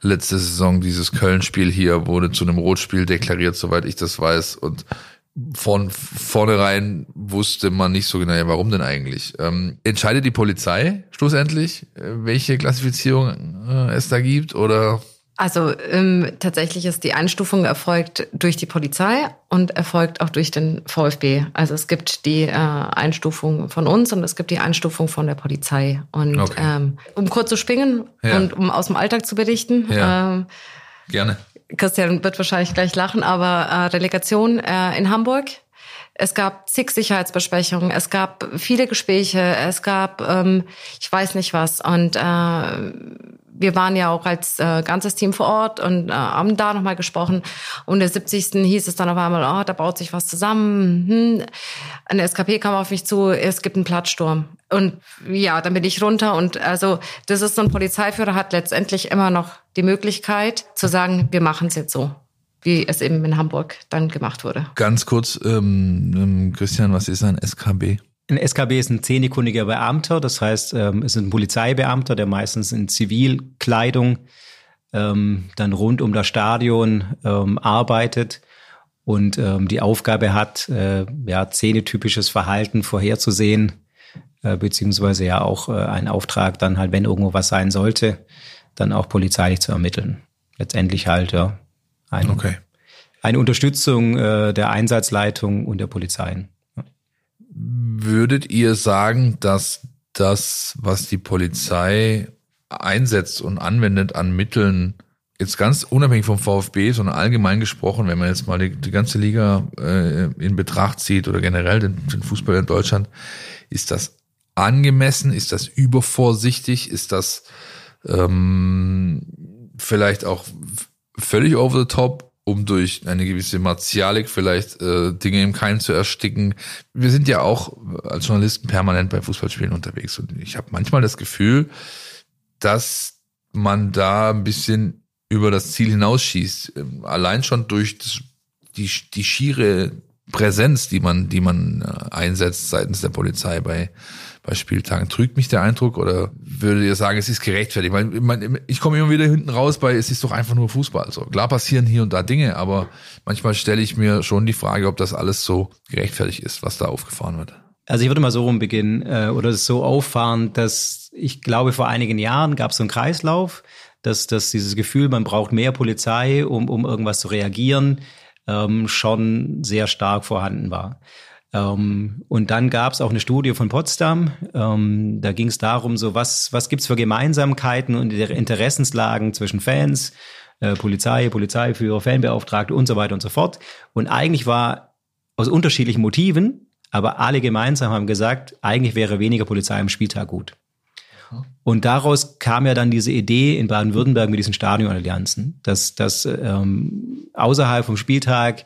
letzte Saison dieses Köln-Spiel hier wurde zu einem Rotspiel deklariert, soweit ich das weiß. Und von vornherein wusste man nicht so genau, ja, warum denn eigentlich. Ähm, entscheidet die Polizei schlussendlich, äh, welche Klassifizierung äh, es da gibt? Oder also ähm, tatsächlich ist die Einstufung erfolgt durch die Polizei und erfolgt auch durch den VfB. Also es gibt die äh, Einstufung von uns und es gibt die Einstufung von der Polizei. Und okay. ähm, um kurz zu springen ja. und um aus dem Alltag zu berichten. Ja. Ähm, Gerne. Christian wird wahrscheinlich gleich lachen, aber äh, Relegation äh, in Hamburg. Es gab zig Sicherheitsbesprechungen, es gab viele Gespräche, es gab ähm, ich weiß nicht was und äh, wir waren ja auch als äh, ganzes Team vor Ort und äh, haben da nochmal gesprochen. Und der 70. hieß es dann auf einmal, oh, da baut sich was zusammen. Hm. Ein SKP kam auf mich zu, es gibt einen Plattsturm. Und ja, dann bin ich runter. Und also das ist so ein Polizeiführer hat letztendlich immer noch die Möglichkeit zu sagen, wir machen es jetzt so wie es eben in Hamburg dann gemacht wurde. Ganz kurz, ähm, ähm Christian, was ist ein SKB? Ein SKB ist ein zehnkundiger Beamter, das heißt, ähm, es ist ein Polizeibeamter, der meistens in Zivilkleidung ähm, dann rund um das Stadion ähm, arbeitet und ähm, die Aufgabe hat, äh, ja, zähnetypisches Verhalten vorherzusehen, äh, beziehungsweise ja auch äh, einen Auftrag dann halt, wenn irgendwo was sein sollte, dann auch polizeilich zu ermitteln. Letztendlich halt, ja, eine, okay. eine Unterstützung äh, der Einsatzleitung und der Polizeien. Würdet ihr sagen, dass das, was die Polizei einsetzt und anwendet an Mitteln, jetzt ganz unabhängig vom VfB, sondern allgemein gesprochen, wenn man jetzt mal die, die ganze Liga äh, in Betracht zieht oder generell den, den Fußball in Deutschland, ist das angemessen? Ist das übervorsichtig? Ist das ähm, vielleicht auch völlig over the top? Um durch eine gewisse Martialik vielleicht äh, Dinge im Keim zu ersticken. Wir sind ja auch als Journalisten permanent bei Fußballspielen unterwegs und ich habe manchmal das Gefühl, dass man da ein bisschen über das Ziel hinausschießt. Ähm, allein schon durch das, die, die schiere Präsenz, die man, die man äh, einsetzt seitens der Polizei bei bei Spieltagen. Trügt mich der Eindruck oder würdet ihr sagen, es ist gerechtfertigt? Weil ich komme immer wieder hinten raus bei, es ist doch einfach nur Fußball. So klar passieren hier und da Dinge, aber manchmal stelle ich mir schon die Frage, ob das alles so gerechtfertigt ist, was da aufgefahren wird. Also ich würde mal so rum beginnen äh, oder so auffahren, dass ich glaube, vor einigen Jahren gab es so einen Kreislauf, dass, dass dieses Gefühl, man braucht mehr Polizei, um, um irgendwas zu reagieren, ähm, schon sehr stark vorhanden war. Ähm, und dann gab es auch eine Studie von Potsdam. Ähm, da ging es darum, so was, was gibt's für Gemeinsamkeiten und Interessenslagen zwischen Fans, äh, Polizei, Polizeiführer, Fanbeauftragte und so weiter und so fort. Und eigentlich war aus unterschiedlichen Motiven, aber alle gemeinsam haben gesagt, eigentlich wäre weniger Polizei am Spieltag gut. Und daraus kam ja dann diese Idee in Baden-Württemberg mit diesen Stadionallianzen, dass, dass ähm, außerhalb vom Spieltag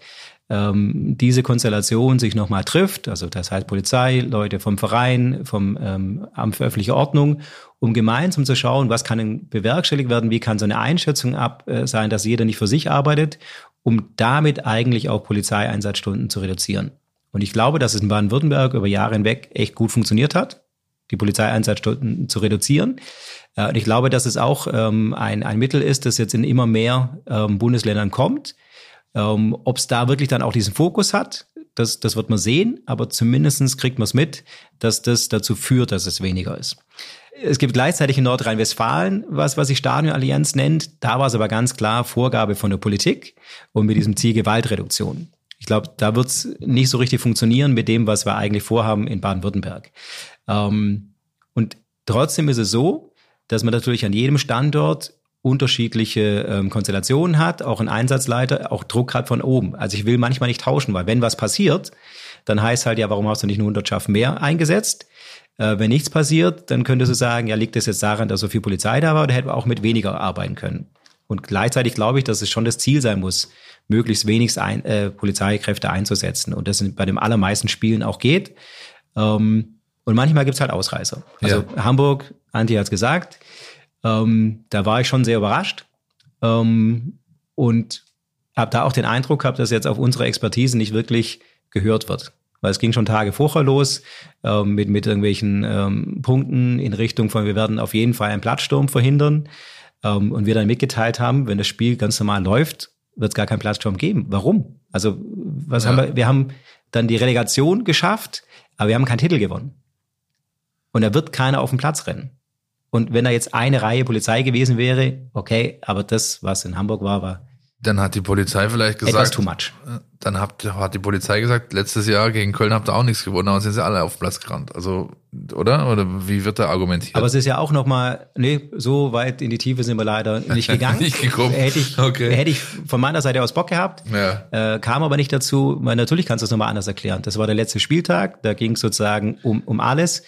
ähm, diese Konstellation sich nochmal trifft, also das heißt Polizei, Leute vom Verein, vom ähm, Amt für öffentliche Ordnung, um gemeinsam zu schauen, was kann bewerkstelligt werden, wie kann so eine Einschätzung ab äh, sein, dass jeder nicht für sich arbeitet, um damit eigentlich auch Polizeieinsatzstunden zu reduzieren. Und ich glaube, dass es in Baden-Württemberg über Jahre hinweg echt gut funktioniert hat die Polizeieinsatzstunden zu reduzieren. Äh, und ich glaube, dass es auch ähm, ein, ein Mittel ist, das jetzt in immer mehr ähm, Bundesländern kommt. Ähm, Ob es da wirklich dann auch diesen Fokus hat, das, das wird man sehen, aber zumindestens kriegt man es mit, dass das dazu führt, dass es weniger ist. Es gibt gleichzeitig in Nordrhein-Westfalen was, was sich Stadionallianz nennt. Da war es aber ganz klar Vorgabe von der Politik und mit diesem Ziel Gewaltreduktion. Ich glaube, da wird es nicht so richtig funktionieren mit dem, was wir eigentlich vorhaben in Baden-Württemberg. Ähm, und trotzdem ist es so, dass man natürlich an jedem Standort unterschiedliche ähm, Konstellationen hat, auch ein Einsatzleiter, auch Druck hat von oben. Also ich will manchmal nicht tauschen, weil wenn was passiert, dann heißt halt ja, warum hast du nicht eine Hundertschaft mehr eingesetzt? Äh, wenn nichts passiert, dann könntest du sagen, ja, liegt es jetzt daran, dass so viel Polizei da war oder hätten wir auch mit weniger arbeiten können? Und gleichzeitig glaube ich, dass es schon das Ziel sein muss, möglichst wenig ein, äh, Polizeikräfte einzusetzen. Und das bei den allermeisten Spielen auch geht. Ähm, und manchmal gibt's halt Ausreißer. Also ja. Hamburg, Anti hat's gesagt, ähm, da war ich schon sehr überrascht. Ähm, und habe da auch den Eindruck gehabt, dass jetzt auf unsere Expertise nicht wirklich gehört wird. Weil es ging schon Tage vorher los ähm, mit, mit irgendwelchen ähm, Punkten in Richtung von, wir werden auf jeden Fall einen Plattsturm verhindern. Ähm, und wir dann mitgeteilt haben, wenn das Spiel ganz normal läuft, wird es gar keinen Plattsturm geben. Warum? Also was ja. haben wir? Wir haben dann die Relegation geschafft, aber wir haben keinen Titel gewonnen. Und da wird keiner auf den Platz rennen. Und wenn da jetzt eine Reihe Polizei gewesen wäre, okay, aber das, was in Hamburg war, war dann hat die Polizei vielleicht gesagt. Etwas too much. Äh, dann hat, hat die Polizei gesagt, letztes Jahr gegen Köln habt ihr auch nichts gewonnen, aber sind sie alle auf Platz gerannt. Also, oder? Oder wie wird da argumentiert? Aber es ist ja auch nochmal, nee, so weit in die Tiefe sind wir leider nicht gegangen. nicht gekommen. Hätte ich, okay. hätte ich von meiner Seite aus Bock gehabt. Ja. Äh, kam aber nicht dazu, weil natürlich kannst du es nochmal anders erklären. Das war der letzte Spieltag, da ging es sozusagen um, um alles.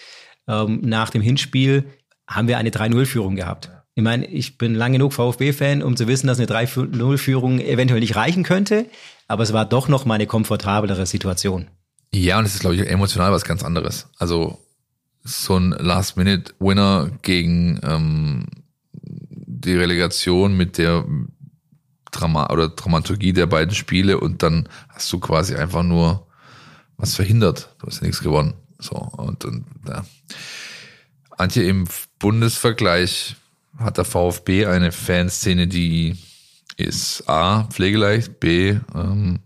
Ähm, nach dem Hinspiel haben wir eine 3-0-Führung gehabt. Ich meine, ich bin lang genug VfB-Fan, um zu wissen, dass eine 3-0-Führung eventuell nicht reichen könnte, aber es war doch noch mal eine komfortablere Situation. Ja, und es ist, glaube ich, emotional was ganz anderes. Also so ein Last-Minute-Winner gegen ähm, die Relegation mit der Drama oder Dramaturgie der beiden Spiele und dann hast du quasi einfach nur was verhindert. Du hast ja nichts gewonnen. So, und, und ja. Antje, im Bundesvergleich hat der VfB eine Fanszene, die ist A, pflegeleicht, B, ähm,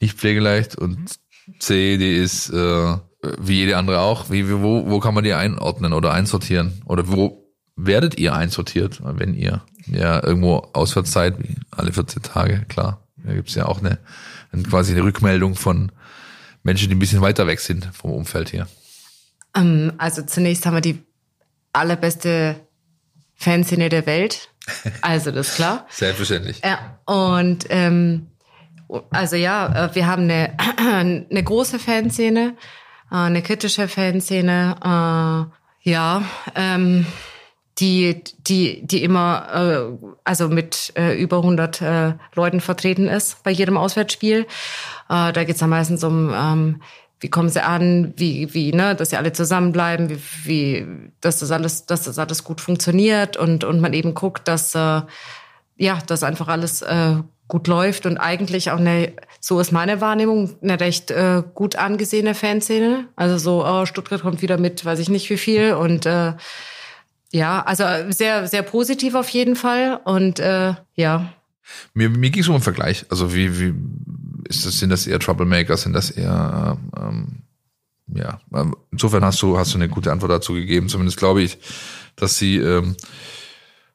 nicht pflegeleicht und C, die ist äh, wie jede andere auch. Wie, wo, wo kann man die einordnen oder einsortieren? Oder wo werdet ihr einsortiert, wenn ihr ja irgendwo auswärts seid, wie alle 14 Tage, klar. Da gibt's ja auch eine, eine quasi eine Rückmeldung von Menschen, die ein bisschen weiter weg sind vom Umfeld hier. Ähm, also zunächst haben wir die allerbeste Fanszene der Welt. Also das ist klar. Selbstverständlich. Ja, und ähm, also ja, äh, wir haben eine, eine große Fanszene, äh, eine kritische Fanszene, äh, ja, ähm, die, die, die immer, äh, also mit äh, über 100 äh, Leuten vertreten ist bei jedem Auswärtsspiel. Äh, da geht es dann meistens um ähm, wie kommen sie an, wie, wie, ne, dass sie alle zusammenbleiben, wie, wie, dass das alles, dass das alles gut funktioniert und, und man eben guckt, dass, äh, ja, dass einfach alles äh, gut läuft und eigentlich auch eine, so ist meine Wahrnehmung, eine recht äh, gut angesehene Fanszene. Also so, oh, Stuttgart kommt wieder mit, weiß ich nicht wie viel und äh, ja, also sehr, sehr positiv auf jeden Fall und äh, ja. Mir, mir ging es um einen Vergleich. Also wie, wie ist das, sind das eher Troublemaker, sind das eher, ähm, ja, ähm, insofern hast du, hast du eine gute Antwort dazu gegeben. Zumindest glaube ich, dass sie ähm,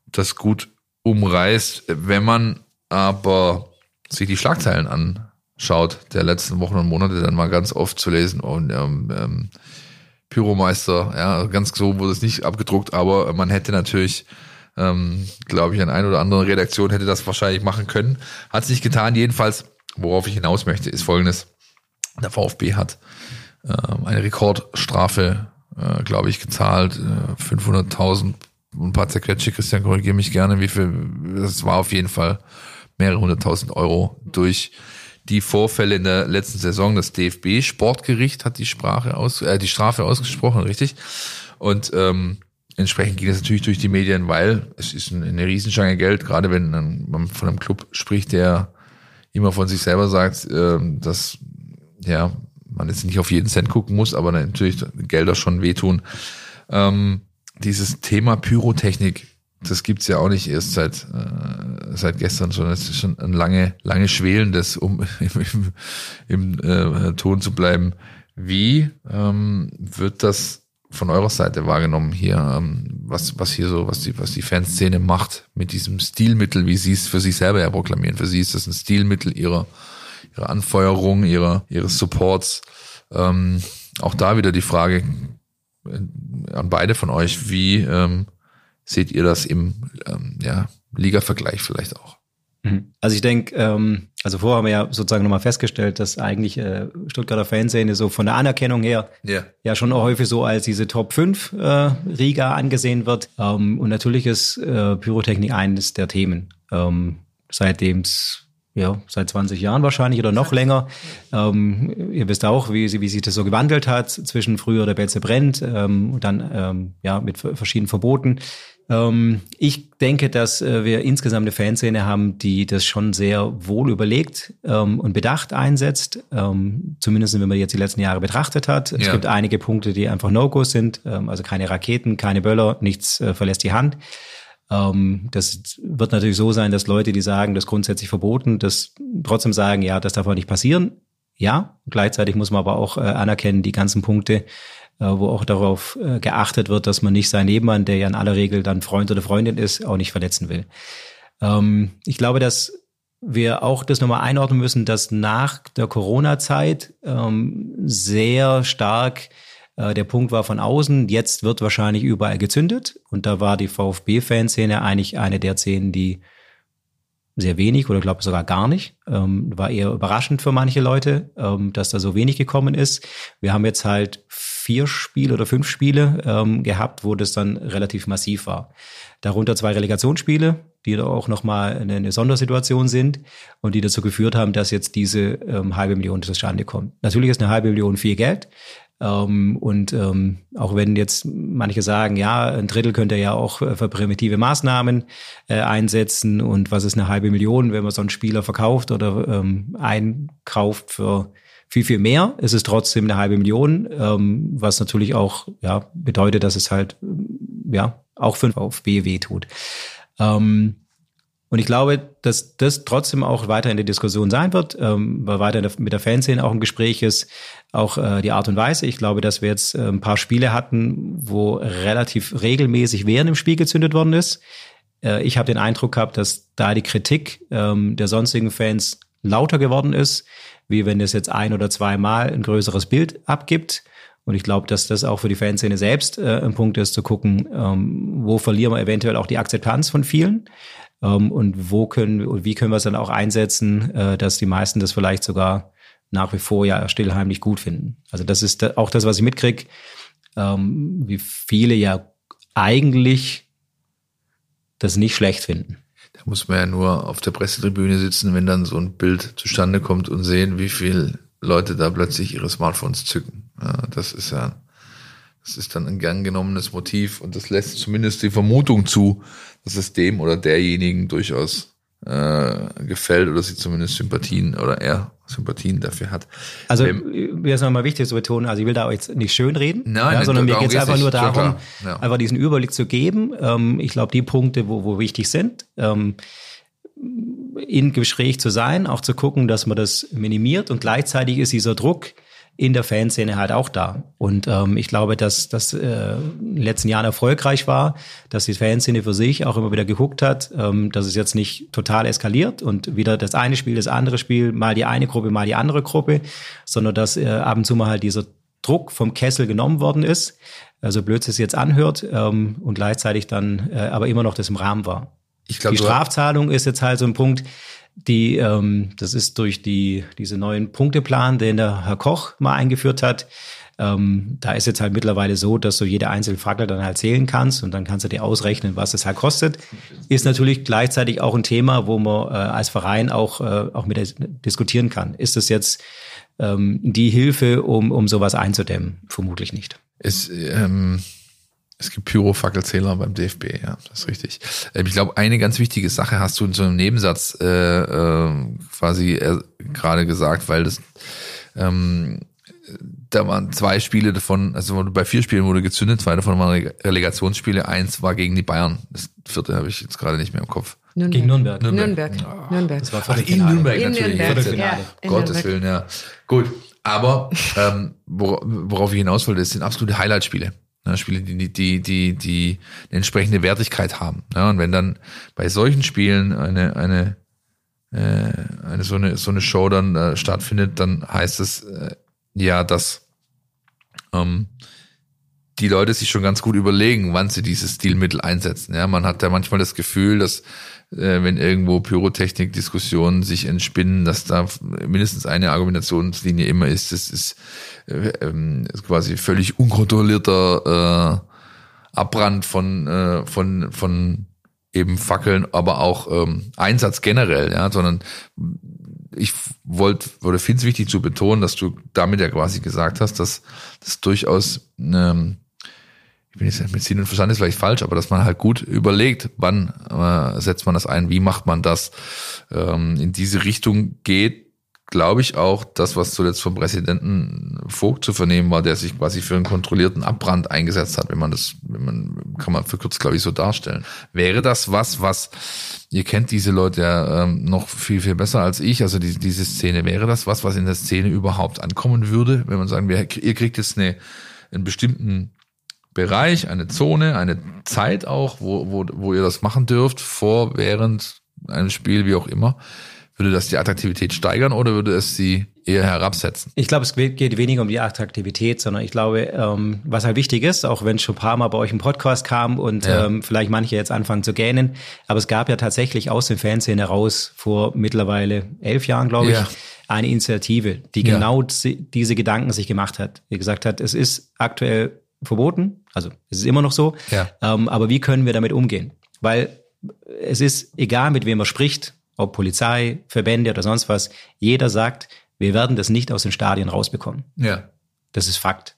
das gut umreißt. Wenn man aber sich die Schlagzeilen anschaut der letzten Wochen und Monate, dann mal ganz oft zu lesen und ähm, ähm, Pyromeister, ja, ganz so wurde es nicht abgedruckt, aber man hätte natürlich ähm, glaube ich, an ein oder andere Redaktion hätte das wahrscheinlich machen können. Hat es nicht getan. Jedenfalls Worauf ich hinaus möchte, ist folgendes. Der VfB hat äh, eine Rekordstrafe äh, glaube ich, gezahlt. Äh, 500.000 und ein paar zerquetsche. Christian, korrigiere mich gerne, wie viel. Das war auf jeden Fall mehrere hunderttausend Euro durch die Vorfälle in der letzten Saison. Das DFB-Sportgericht hat die Sprache aus, äh, die Strafe ausgesprochen, richtig? Und ähm, entsprechend ging es natürlich durch die Medien, weil es ist eine Riesenschange Geld, gerade wenn man von einem Club spricht, der immer von sich selber sagt, äh, dass ja man jetzt nicht auf jeden Cent gucken muss, aber natürlich Gelder schon wehtun. Ähm, dieses Thema Pyrotechnik, das gibt's ja auch nicht erst seit, äh, seit gestern, sondern es ist schon ein lange, lange schwelendes, um im, im, im äh, Ton zu bleiben. Wie ähm, wird das von eurer Seite wahrgenommen hier, ähm, was, was hier so, was die, was die Fanszene macht mit diesem Stilmittel, wie sie es für sich selber ja proklamieren. Für sie ist das ein Stilmittel ihrer, ihrer Anfeuerung, ihrer, ihres Supports. Ähm, auch da wieder die Frage äh, an beide von euch, wie ähm, seht ihr das im ähm, ja, Liga-Vergleich vielleicht auch? Mhm. Also ich denke, ähm, also vorher haben wir ja sozusagen nochmal festgestellt, dass eigentlich äh, Stuttgarter Fanszene so von der Anerkennung her yeah. ja schon auch häufig so als diese Top 5 äh, Riga angesehen wird. Ähm, und natürlich ist äh, Pyrotechnik eines der Themen. Ähm, seitdem es ja, seit 20 Jahren wahrscheinlich oder noch länger. Ähm, ihr wisst auch, wie, wie sich das so gewandelt hat zwischen früher der Betze brennt ähm, und dann ähm, ja mit verschiedenen Verboten. Ähm, ich denke, dass äh, wir insgesamt eine Fanszene haben, die das schon sehr wohl überlegt ähm, und bedacht einsetzt. Ähm, zumindest wenn man jetzt die letzten Jahre betrachtet hat. Ja. Es gibt einige Punkte, die einfach No-Go sind. Also keine Raketen, keine Böller, nichts äh, verlässt die Hand. Das wird natürlich so sein, dass Leute, die sagen, das ist grundsätzlich verboten, das trotzdem sagen, ja, das darf auch nicht passieren. Ja, gleichzeitig muss man aber auch äh, anerkennen, die ganzen Punkte, wo auch darauf äh, geachtet wird, dass man nicht seinen Nebenmann, der ja in aller Regel dann Freund oder Freundin ist, auch nicht verletzen will. Ähm, ich glaube, dass wir auch das nochmal einordnen müssen, dass nach der Corona-Zeit ähm, sehr stark äh, der Punkt war von außen, jetzt wird wahrscheinlich überall gezündet. Und da war die VfB-Fanszene eigentlich eine der Szenen, die sehr wenig oder glaube sogar gar nicht. Ähm, war eher überraschend für manche Leute, ähm, dass da so wenig gekommen ist. Wir haben jetzt halt vier Spiele oder fünf Spiele ähm, gehabt, wo das dann relativ massiv war. Darunter zwei Relegationsspiele, die da auch nochmal eine, eine Sondersituation sind und die dazu geführt haben, dass jetzt diese ähm, halbe Million zustande kommt. Natürlich ist eine halbe Million viel Geld, ähm, und ähm, auch wenn jetzt manche sagen, ja, ein Drittel könnte ja auch für primitive Maßnahmen äh, einsetzen und was ist eine halbe Million, wenn man so einen Spieler verkauft oder ähm, einkauft für viel, viel mehr, ist es trotzdem eine halbe Million, ähm, was natürlich auch ja, bedeutet, dass es halt ja auch für auf BW tut. Ähm, und ich glaube, dass das trotzdem auch weiter in der Diskussion sein wird, ähm, weil weiter mit der Fanszene auch ein Gespräch ist, auch äh, die Art und Weise. Ich glaube, dass wir jetzt äh, ein paar Spiele hatten, wo relativ regelmäßig während im Spiel gezündet worden ist. Äh, ich habe den Eindruck gehabt, dass da die Kritik ähm, der sonstigen Fans lauter geworden ist, wie wenn es jetzt ein oder zweimal ein größeres Bild abgibt. Und ich glaube, dass das auch für die Fanszene selbst äh, ein Punkt ist, zu gucken, ähm, wo verlieren wir eventuell auch die Akzeptanz von vielen. Ähm, und wo können und wie können wir es dann auch einsetzen, äh, dass die meisten das vielleicht sogar nach wie vor ja stillheimlich gut finden. Also das ist auch das, was ich mitkriege, ähm, wie viele ja eigentlich das nicht schlecht finden. Da muss man ja nur auf der Pressetribüne sitzen, wenn dann so ein Bild zustande kommt und sehen, wie viele Leute da plötzlich ihre Smartphones zücken. Ja, das ist ja, das ist dann ein gern genommenes Motiv und das lässt zumindest die Vermutung zu, dass es dem oder derjenigen durchaus äh, gefällt oder sie zumindest Sympathien oder er Sympathien dafür hat. Also ähm, mir ist nochmal wichtig zu betonen, also ich will da jetzt nicht schön reden, Nein, ja, sondern mir geht es einfach nur darum, ja. einfach diesen Überblick zu geben. Ähm, ich glaube, die Punkte, wo, wo wichtig sind, ähm, in Gespräch zu sein, auch zu gucken, dass man das minimiert und gleichzeitig ist dieser Druck, in der Fanszene halt auch da. Und ähm, ich glaube, dass das äh, in den letzten Jahren erfolgreich war, dass die Fanszene für sich auch immer wieder geguckt hat, ähm, dass es jetzt nicht total eskaliert und wieder das eine Spiel, das andere Spiel, mal die eine Gruppe, mal die andere Gruppe, sondern dass äh, ab und zu mal halt dieser Druck vom Kessel genommen worden ist, also blöd es jetzt anhört ähm, und gleichzeitig dann äh, aber immer noch das im Rahmen war. Ich glaub, die Strafzahlung ist jetzt halt so ein Punkt, die, ähm, das ist durch die, diese neuen Punkteplan, den der Herr Koch mal eingeführt hat, Ähm, da ist jetzt halt mittlerweile so, dass du jede einzelne Fackel dann halt zählen kannst und dann kannst du dir ausrechnen, was es halt kostet. Ist natürlich gleichzeitig auch ein Thema, wo man äh, als Verein auch, äh, auch mit diskutieren kann. Ist es jetzt ähm, die Hilfe, um, um sowas einzudämmen? Vermutlich nicht. Es, ähm, es gibt Pyrofackelzähler beim DFB, ja, das ist richtig. Ähm, ich glaube, eine ganz wichtige Sache hast du in so einem Nebensatz äh, äh, quasi äh, gerade gesagt, weil das ähm, da waren zwei Spiele davon, also bei vier Spielen wurde gezündet, zwei davon waren Relegationsspiele, eins war gegen die Bayern. Das vierte habe ich jetzt gerade nicht mehr im Kopf. Nürnberg. Gegen Nürnberg. Nürnberg. Nürnberg. Ja. Nürnberg. Das war Ach, in Nürnberg in natürlich. Nürnberg. Ja, Gottes Willen, ja. Gut. Aber ähm, worauf ich hinaus wollte, das sind absolute Highlight-Spiele. Ja, Spiele, die, die, die, die eine entsprechende Wertigkeit haben. Ja, und wenn dann bei solchen Spielen eine, eine, äh, eine so eine so eine Show dann äh, stattfindet, dann heißt es äh, ja, dass ähm, die Leute sich schon ganz gut überlegen, wann sie dieses Stilmittel einsetzen. Ja, man hat ja manchmal das Gefühl, dass äh, wenn irgendwo Pyrotechnik-Diskussionen sich entspinnen, dass da mindestens eine Argumentationslinie immer ist, das ist äh, ähm, quasi völlig unkontrollierter äh, Abbrand von äh, von von eben Fackeln, aber auch ähm, Einsatz generell, ja, sondern ich wollte, oder finde es wichtig zu betonen, dass du damit ja quasi gesagt hast, dass das durchaus ähm, ich bin jetzt mit Sinn und Verstand ist vielleicht falsch, aber dass man halt gut überlegt, wann äh, setzt man das ein, wie macht man das, ähm, in diese Richtung geht, glaube ich auch, das, was zuletzt vom Präsidenten Vogt zu vernehmen war, der sich quasi für einen kontrollierten Abbrand eingesetzt hat, wenn man das, wenn man, kann man verkürzt, glaube ich, so darstellen. Wäre das was, was, ihr kennt diese Leute ja ähm, noch viel, viel besser als ich, also die, diese Szene, wäre das was, was in der Szene überhaupt ankommen würde, wenn man sagen, wir, ihr kriegt jetzt eine, einen bestimmten Bereich, eine Zone, eine Zeit auch, wo, wo, wo ihr das machen dürft, vor, während einem Spiel, wie auch immer. Würde das die Attraktivität steigern oder würde es sie eher herabsetzen? Ich glaube, es geht weniger um die Attraktivität, sondern ich glaube, ähm, was halt wichtig ist, auch wenn schon ein paar Mal bei euch im Podcast kam und ja. ähm, vielleicht manche jetzt anfangen zu gähnen, aber es gab ja tatsächlich aus den Fanszene raus vor mittlerweile elf Jahren, glaube ich, ja. eine Initiative, die ja. genau diese Gedanken sich gemacht hat. Die gesagt hat, es ist aktuell verboten. Also es ist immer noch so. Ja. Ähm, aber wie können wir damit umgehen? Weil es ist egal, mit wem man spricht, ob Polizei, Verbände oder sonst was. Jeder sagt, wir werden das nicht aus den Stadien rausbekommen. Ja. Das ist Fakt.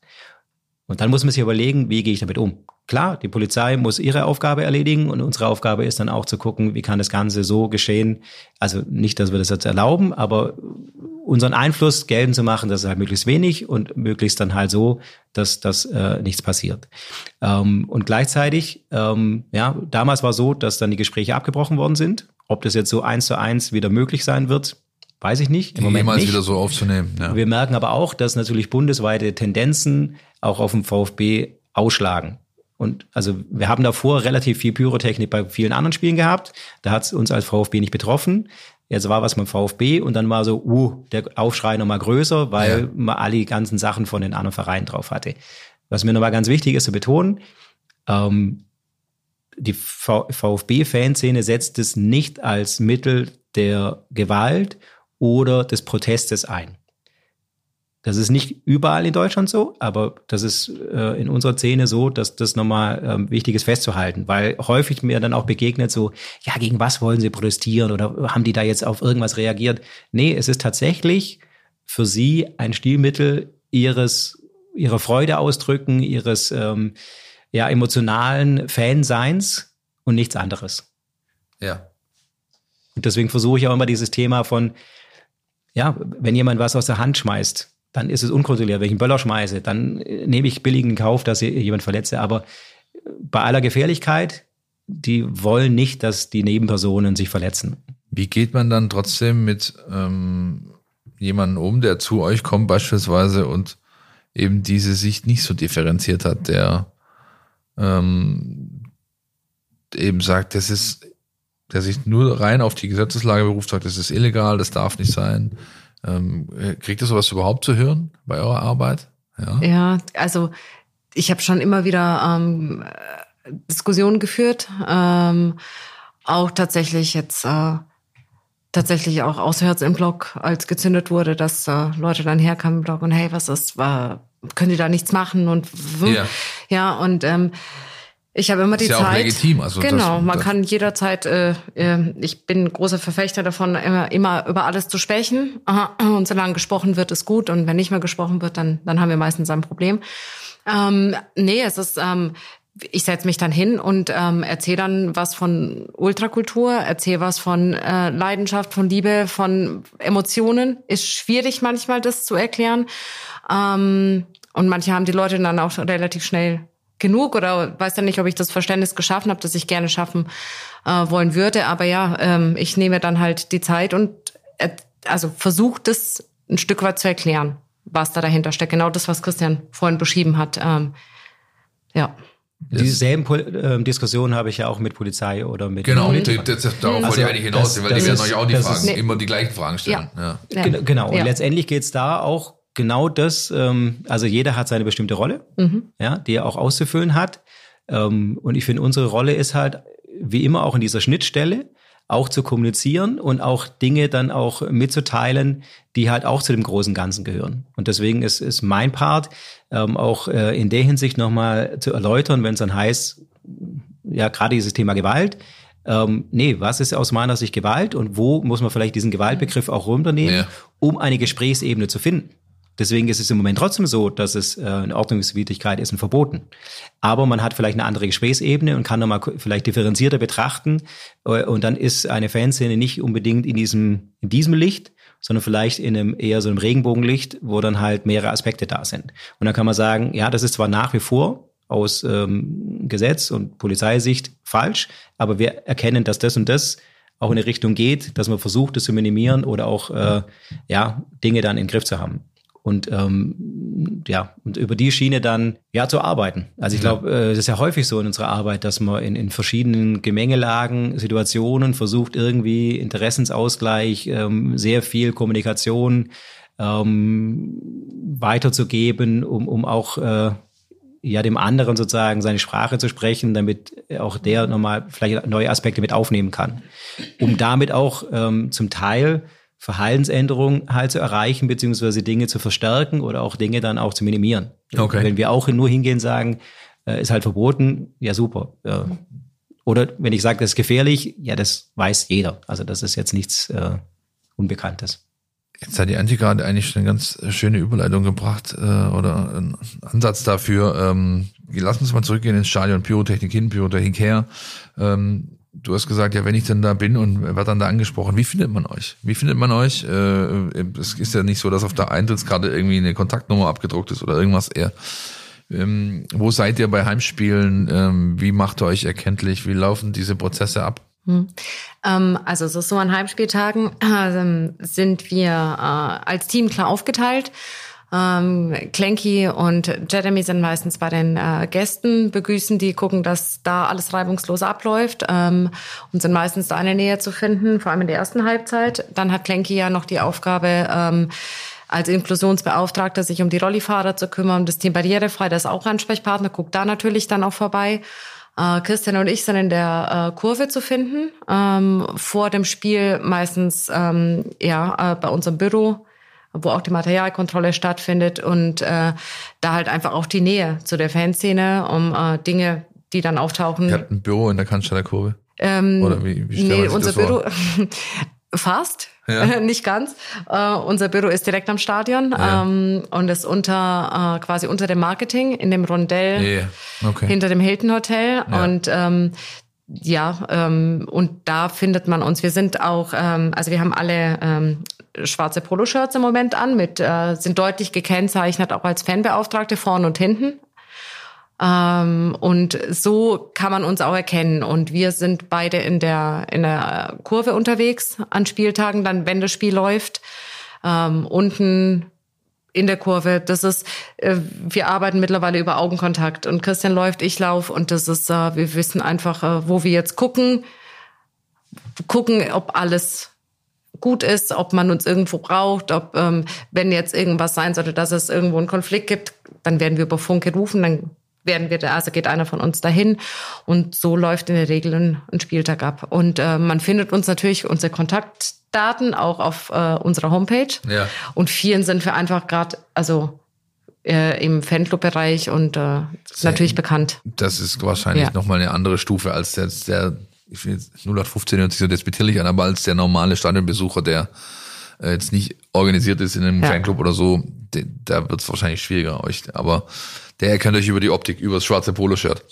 Und dann muss man sich überlegen, wie gehe ich damit um? Klar, die Polizei muss ihre Aufgabe erledigen und unsere Aufgabe ist dann auch zu gucken, wie kann das Ganze so geschehen. Also nicht, dass wir das jetzt erlauben, aber unseren Einfluss geltend zu machen, dass es halt möglichst wenig und möglichst dann halt so, dass, dass äh, nichts passiert. Ähm, und gleichzeitig, ähm, ja, damals war so, dass dann die Gespräche abgebrochen worden sind. Ob das jetzt so eins zu eins wieder möglich sein wird, weiß ich nicht. Im Moment nicht. wieder so aufzunehmen. Ja. Wir merken aber auch, dass natürlich bundesweite Tendenzen auch auf dem VfB ausschlagen. Und also wir haben davor relativ viel Pyrotechnik bei vielen anderen Spielen gehabt. Da hat es uns als VfB nicht betroffen. Jetzt war was mit VfB und dann war so, uh, der Aufschrei nochmal größer, weil ja. man alle die ganzen Sachen von den anderen Vereinen drauf hatte. Was mir nochmal ganz wichtig ist zu betonen, ähm, die VfB-Fanszene setzt es nicht als Mittel der Gewalt oder des Protestes ein. Das ist nicht überall in Deutschland so, aber das ist äh, in unserer Szene so, dass das nochmal ähm, wichtig ist festzuhalten, weil häufig mir dann auch begegnet so, ja, gegen was wollen sie protestieren oder haben die da jetzt auf irgendwas reagiert? Nee, es ist tatsächlich für sie ein Stilmittel ihres, ihrer Freude ausdrücken, ihres ähm, ja, emotionalen Fanseins und nichts anderes. Ja. Und deswegen versuche ich auch immer dieses Thema von, ja, wenn jemand was aus der Hand schmeißt, dann ist es unkontrolliert. Wenn ich einen Böller schmeiße, dann äh, nehme ich billigen Kauf, dass ich jemand verletze. Aber äh, bei aller Gefährlichkeit, die wollen nicht, dass die Nebenpersonen sich verletzen. Wie geht man dann trotzdem mit ähm, jemandem um, der zu euch kommt beispielsweise und eben diese Sicht nicht so differenziert hat, der ähm, eben sagt, das ist, der sich nur rein auf die Gesetzeslage beruft, sagt, das ist illegal, das darf nicht sein. Ähm, kriegt ihr sowas überhaupt zu hören bei eurer Arbeit? Ja, ja also ich habe schon immer wieder ähm, Diskussionen geführt, ähm, auch tatsächlich jetzt äh, tatsächlich auch auswärts im Blog, als gezündet wurde, dass äh, Leute dann herkamen im Blog und hey, was ist, war, können die da nichts machen und Ja. ja und ähm, ich habe immer die Ist ja auch Zeit. legitim, also das- genau, man das- kann jederzeit. Äh, äh, ich bin großer Verfechter davon, immer, immer über alles zu sprechen. Und solange gesprochen wird, ist gut. Und wenn nicht mehr gesprochen wird, dann dann haben wir meistens ein Problem. Ähm, nee, es ist. Ähm, ich setze mich dann hin und ähm, erzähle dann was von Ultrakultur, erzähle was von äh, Leidenschaft, von Liebe, von Emotionen. Ist schwierig manchmal, das zu erklären. Ähm, und manche haben die Leute dann auch relativ schnell genug oder weiß dann nicht, ob ich das Verständnis geschaffen habe, das ich gerne schaffen äh, wollen würde. Aber ja, ähm, ich nehme dann halt die Zeit und äh, also versuche das ein Stück weit zu erklären, was da dahinter steckt. Genau das, was Christian vorhin beschrieben hat. Ähm, ja. Dieselben Pol ähm, Diskussionen habe ich ja auch mit Polizei oder mit Genau, Polizei. das, das, darauf Also, wollte ich eigentlich hinaus, das- weil das die werden ist- euch auch die Fragen, ist- Nee. immer die gleichen Fragen stellen. Ja. Ja. Gen- Genau, und Ja. letztendlich geht's da auch genau das, ähm, also jeder hat seine bestimmte Rolle, ja, die er auch auszufüllen hat. Ähm, und ich finde, unsere Rolle ist halt, wie immer auch in dieser Schnittstelle, auch zu kommunizieren und auch Dinge dann auch mitzuteilen, die halt auch zu dem großen Ganzen gehören. Und deswegen ist, ist mein Part, ähm, auch äh, in der Hinsicht nochmal zu erläutern, wenn es dann heißt, ja, gerade dieses Thema Gewalt, ähm, nee, was ist aus meiner Sicht Gewalt und wo muss man vielleicht diesen Gewaltbegriff auch runternehmen, Ja. um eine Gesprächsebene zu finden. Deswegen ist es im Moment trotzdem so, dass es äh, eine Ordnungswidrigkeit ist und verboten. Aber man hat vielleicht eine andere Gesprächsebene und kann nochmal vielleicht differenzierter betrachten. Äh, und dann ist eine Fanszene nicht unbedingt in diesem, in diesem Licht, sondern vielleicht in einem eher so einem Regenbogenlicht, wo dann halt mehrere Aspekte da sind. Und dann kann man sagen, ja, das ist zwar nach wie vor aus ähm, Gesetz und Polizeisicht falsch, aber wir erkennen, dass das und das auch in eine Richtung geht, dass man versucht, das zu minimieren oder auch äh, ja Dinge dann in den Griff zu haben und ähm, ja und über die Schiene dann ja zu arbeiten. Also ich glaube, äh, das ist ja häufig so in unserer Arbeit, dass man in, in verschiedenen Gemengelagen, Situationen versucht irgendwie Interessensausgleich, ähm, sehr viel Kommunikation ähm, weiterzugeben, um, um auch äh, ja dem anderen sozusagen seine Sprache zu sprechen, damit auch der nochmal vielleicht neue Aspekte mit aufnehmen kann, um damit auch ähm, zum Teil Verhaltensänderungen halt zu erreichen, beziehungsweise Dinge zu verstärken oder auch Dinge dann auch zu minimieren. Okay. Wenn wir auch nur hingehen und sagen, äh, ist halt verboten, ja super. Ja. Oder wenn ich sage, das ist gefährlich, ja, das weiß jeder. Also das ist jetzt nichts äh, Unbekanntes. Jetzt hat die Antje gerade eigentlich schon eine ganz schöne Überleitung gebracht äh, oder einen Ansatz dafür. Ähm, lass uns mal zurückgehen ins Stadion Pyrotechnik hin, Pyrotechnik her. Ähm, du hast gesagt, ja, wenn ich denn da bin und wird dann da angesprochen, wie findet man euch? Wie findet man euch? Äh, es ist ja nicht so, dass auf der Eintrittskarte irgendwie eine Kontaktnummer abgedruckt ist oder irgendwas eher. Ähm, wo seid ihr bei Heimspielen? Ähm, wie macht ihr euch erkenntlich? Wie laufen diese Prozesse ab? Ähm, also so an Heimspieltagen ähm, sind wir äh, als Team klar aufgeteilt. Ähm, Klenki und Jeremy sind meistens bei den äh, Gästen, begrüßen die, gucken, dass da alles reibungslos abläuft ähm, und sind meistens da in der Nähe zu finden, vor allem in der ersten Halbzeit. Dann hat Klenki ja noch die Aufgabe, ähm, als Inklusionsbeauftragter sich um die Rollifahrer zu kümmern, das Team Barrierefrei, das ist auch Ansprechpartner, guckt da natürlich dann auch vorbei. Äh, Christian und ich sind in der äh, Kurve zu finden. Ähm, vor dem Spiel meistens ähm, ja äh, bei unserem Büro, wo auch die Materialkontrolle stattfindet und äh, da halt einfach auch die Nähe zu der Fanszene, um äh, Dinge, die dann auftauchen. Ihr habt ein Büro in der Cannstatter Kurve? Ähm, Oder wie, wie nee, unser? Büro fast, Ja. nicht ganz. Äh, unser Büro ist direkt am Stadion Ja. ähm, und ist unter äh, quasi unter dem Marketing in dem Rondell Yeah. Okay. hinter dem Hilton Hotel Ja. und ähm, ja, ähm, und da findet man uns. Wir sind auch, ähm, also wir haben alle ähm, schwarze Poloshirts im Moment an, mit äh, sind deutlich gekennzeichnet, auch als Fanbeauftragte vorn und hinten. Ähm, und so kann man uns auch erkennen. Und wir sind beide in der, in der Kurve unterwegs an Spieltagen, dann, wenn das Spiel läuft. Ähm, unten in der Kurve. Das ist, äh, wir arbeiten mittlerweile über Augenkontakt. Und Christian läuft, ich laufe. Und das ist, äh, wir wissen einfach, äh, wo wir jetzt gucken. Gucken, ob alles gut ist, ob man uns irgendwo braucht, ob ähm, wenn jetzt irgendwas sein sollte, dass es irgendwo einen Konflikt gibt, dann werden wir über Funk gerufen, dann werden wir da, also geht einer von uns dahin und so läuft in der Regel ein, ein Spieltag ab. Und äh, man findet uns natürlich unsere Kontaktdaten auch auf äh, unserer Homepage. Ja. Und vielen sind wir einfach gerade, also äh, im Fanclub-Bereich und äh, natürlich bekannt. Das ist wahrscheinlich Ja. nochmal eine andere Stufe als der, der ich will jetzt 0815 hört sich so despektierlich an, aber als der normale Stadionbesucher, der äh, jetzt nicht organisiert ist in einem Ja. Fanclub oder so, de, da wird es wahrscheinlich schwieriger euch. Aber der erkennt euch über die Optik, über das schwarze Poloshirt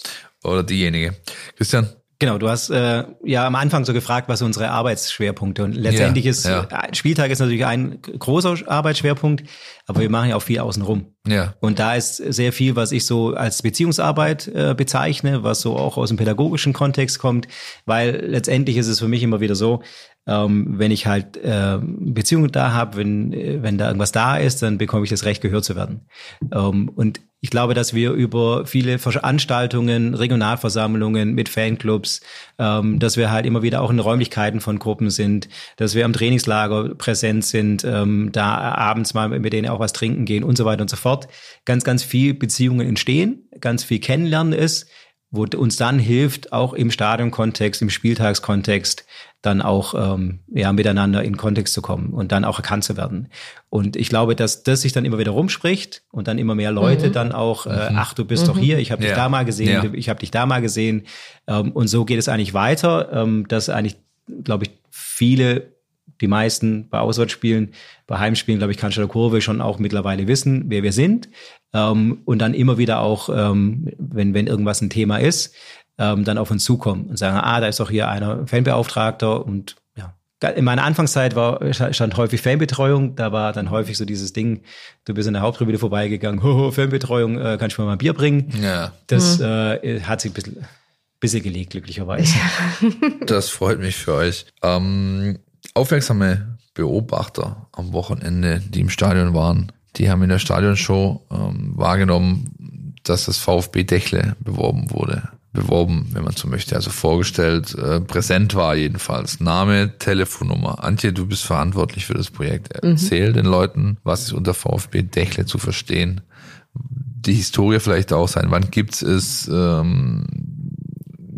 oder diejenige. Christian? Genau, du hast äh, ja am Anfang so gefragt, was unsere Arbeitsschwerpunkte und letztendlich Ja, ist ja. äh, Spieltag ist natürlich ein großer Arbeitsschwerpunkt, aber wir machen ja auch viel außenrum. Ja. Und da ist sehr viel, was ich so als Beziehungsarbeit äh, bezeichne, was so auch aus dem pädagogischen Kontext kommt, weil letztendlich ist es für mich immer wieder so, ähm, wenn ich halt äh, Beziehungen da habe, wenn, äh, wenn da irgendwas da ist, dann bekomme ich das Recht, gehört zu werden. Ähm, und ich glaube, dass wir über viele Veranstaltungen, Regionalversammlungen mit Fanclubs, ähm, dass wir halt immer wieder auch in Räumlichkeiten von Gruppen sind, dass wir am Trainingslager präsent sind, ähm, da abends mal mit denen auch was trinken gehen und so weiter und so fort. Ganz, ganz viel Beziehungen entstehen, ganz viel Kennenlernen ist, wo uns dann hilft, auch im Stadionkontext, im Spieltagskontext, dann auch ähm, ja, miteinander in Kontext zu kommen und dann auch erkannt zu werden. Und ich glaube, dass das sich dann immer wieder rumspricht und dann immer mehr Leute dann auch, äh, ach, du bist doch hier, ich habe dich Ja. da mal gesehen, Ja. ich habe dich da mal gesehen. Ähm, und so geht es eigentlich weiter, ähm, dass eigentlich, glaube ich, viele, die meisten bei Auswärtsspielen, bei Heimspielen, glaube ich, Cannstatter Kurve schon auch mittlerweile wissen, wer wir sind. Ähm, und dann immer wieder auch, ähm, wenn, wenn irgendwas ein Thema ist, ähm, dann auf uns zukommen und sagen, ah, da ist doch hier einer Fanbeauftragter und ja. In meiner Anfangszeit war, stand häufig Fanbetreuung, da war dann häufig so dieses Ding, du bist in der Haupttribüne vorbeigegangen, hoho, Fanbetreuung, äh, kannst du mir mal ein Bier bringen? Ja. Das äh, hat sich ein bisschen, bisschen gelegt, glücklicherweise. Das freut mich für euch. Ähm, aufmerksame Beobachter am Wochenende, die im Stadion waren, die haben in der Stadionshow ähm, wahrgenommen, dass das VfB Dechle beworben wurde. Beworben, wenn man so möchte, also vorgestellt, äh, präsent war jedenfalls. Name, Telefonnummer. Antje, du bist verantwortlich für das Projekt. Erzähl den Leuten, was ist unter VfB Dechle zu verstehen. Die Historie vielleicht auch sein. Wann gibt's es? Ähm,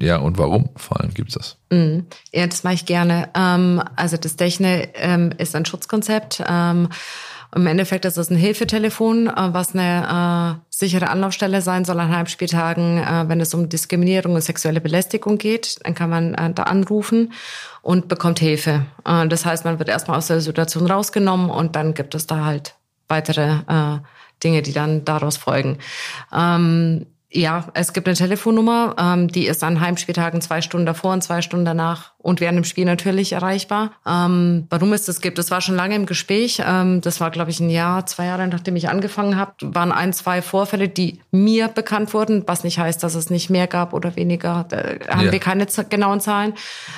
ja, und warum vor allem gibt's das? Mhm. Ja, das mache ich gerne. Ähm, also das Dechne ähm, ist ein Schutzkonzept. Ähm, Im Endeffekt ist es ein Hilfetelefon, äh, was eine äh, sichere Anlaufstelle sein soll an Heimspieltagen, äh, wenn es um Diskriminierung und sexuelle Belästigung geht. Dann kann man äh, da anrufen und bekommt Hilfe. Äh, das heißt, man wird erstmal aus der Situation rausgenommen und dann gibt es da halt weitere äh, Dinge, die dann daraus folgen. Ähm, ja, es gibt eine Telefonnummer, ähm, die ist an Heimspieltagen zwei Stunden davor und zwei Stunden danach und während dem Spiel natürlich erreichbar. Ähm, warum es das gibt, das war schon lange im Gespräch. Ähm, das war, glaube ich, ein Jahr, zwei Jahre, nachdem ich angefangen habe, waren ein, zwei Vorfälle, die mir bekannt wurden, was nicht heißt, dass es nicht mehr gab oder weniger. Da haben Ja. wir keine genauen Zahlen.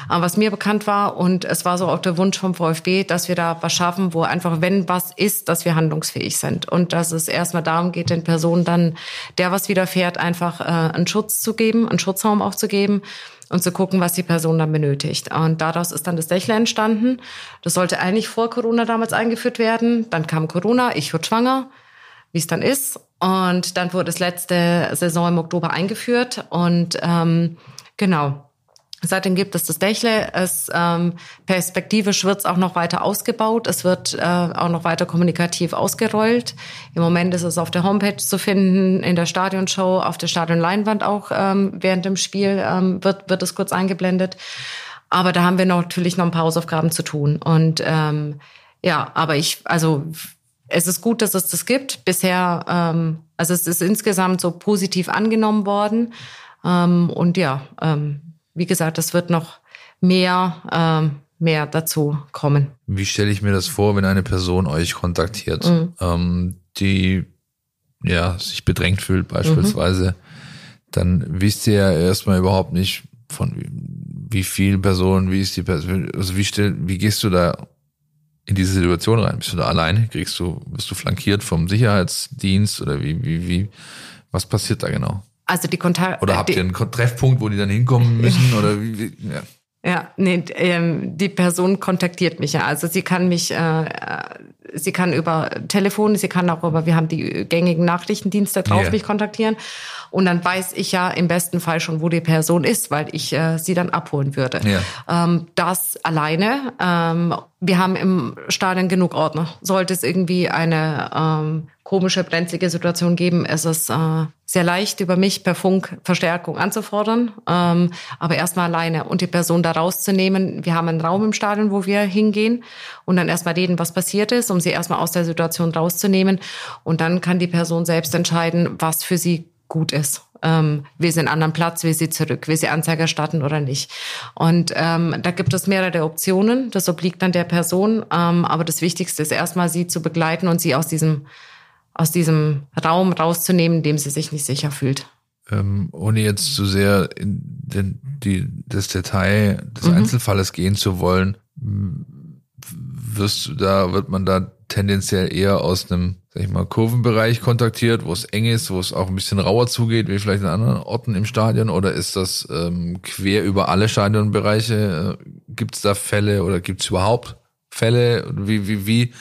Aber was mir bekannt war und es war so auch der Wunsch vom VfB, dass wir da was schaffen, wo einfach, wenn was ist, dass wir handlungsfähig sind und dass es erstmal darum geht, den Personen dann, der was widerfährt, einfach äh, einen Schutz zu geben, einen Schutzraum auch zu geben und zu gucken, was die Person dann benötigt. Und daraus ist dann das Dächle entstanden. Das sollte eigentlich vor Corona damals eingeführt werden. Dann kam Corona, ich wurde schwanger, wie es dann ist. Und dann wurde es letzte Saison im Oktober eingeführt. Und ähm, genau, Seitdem gibt es das Dächle. Es ähm, perspektivisch wird es auch noch weiter ausgebaut. Es wird äh, auch noch weiter kommunikativ ausgerollt. Im Moment ist es auf der Homepage zu finden, in der Stadionshow, auf der Stadionleinwand auch ähm, während dem Spiel ähm, wird wird es kurz eingeblendet. Aber da haben wir natürlich noch ein paar Hausaufgaben zu tun. Und ähm, ja, aber ich, also es ist gut, dass es das gibt. Bisher, ähm, also es ist insgesamt so positiv angenommen worden. Ähm, und ja, ähm, wie gesagt, es wird noch mehr, ähm, mehr dazu kommen. Wie stelle ich mir das vor, wenn eine Person euch kontaktiert, ähm, die ja sich bedrängt fühlt beispielsweise, dann wisst ihr ja erstmal überhaupt nicht von wie, wie viel Personen, wie ist die Person, also wie stell, wie gehst du da in diese Situation rein? Bist du da alleine? Kriegst du, wirst du flankiert vom Sicherheitsdienst oder wie, wie, wie, was passiert da genau? Also die Kontakt Oder habt ihr einen Treffpunkt, wo die dann hinkommen müssen oder wie, wie ja. Ja, nee, ähm, die Person kontaktiert mich ja. Also sie kann mich, äh, äh, sie kann über Telefon, sie kann auch über, wir haben die gängigen Nachrichtendienste drauf Ja. mich kontaktieren. Und dann weiß ich ja im besten Fall schon, wo die Person ist, weil ich äh, sie dann abholen würde. Ja. Ähm, das alleine. Ähm, wir haben im Stadion genug Ordner. Sollte es irgendwie eine ähm, komische, brenzlige Situation geben, ist es äh, sehr leicht, über mich per Funk Verstärkung anzufordern. Ähm, aber erstmal alleine und die Person da rauszunehmen. Wir haben einen Raum im Stadion, wo wir hingehen und dann erstmal reden, was passiert ist, um sie erstmal aus der Situation rauszunehmen. Und dann kann die Person selbst entscheiden, was für sie gut ist. Ähm, will sie einen anderen Platz, will sie zurück, will sie Anzeige erstatten oder nicht. Und ähm, da gibt es mehrere Optionen. Das obliegt dann der Person. Ähm, aber das Wichtigste ist erstmal, sie zu begleiten und sie aus diesem, aus diesem Raum rauszunehmen, in dem sie sich nicht sicher fühlt. ähm, ohne jetzt zu sehr in den, die, das Detail des Mhm. Einzelfalles gehen zu wollen, wirst du da, wird man da tendenziell eher aus einem, sag ich mal, Kurvenbereich kontaktiert, wo es eng ist, wo es auch ein bisschen rauer zugeht, wie vielleicht in anderen Orten im Stadion, oder ist das ähm, quer über alle Stadionbereiche? Äh, gibt es da Fälle oder gibt es überhaupt Fälle? Wie, wie, wie,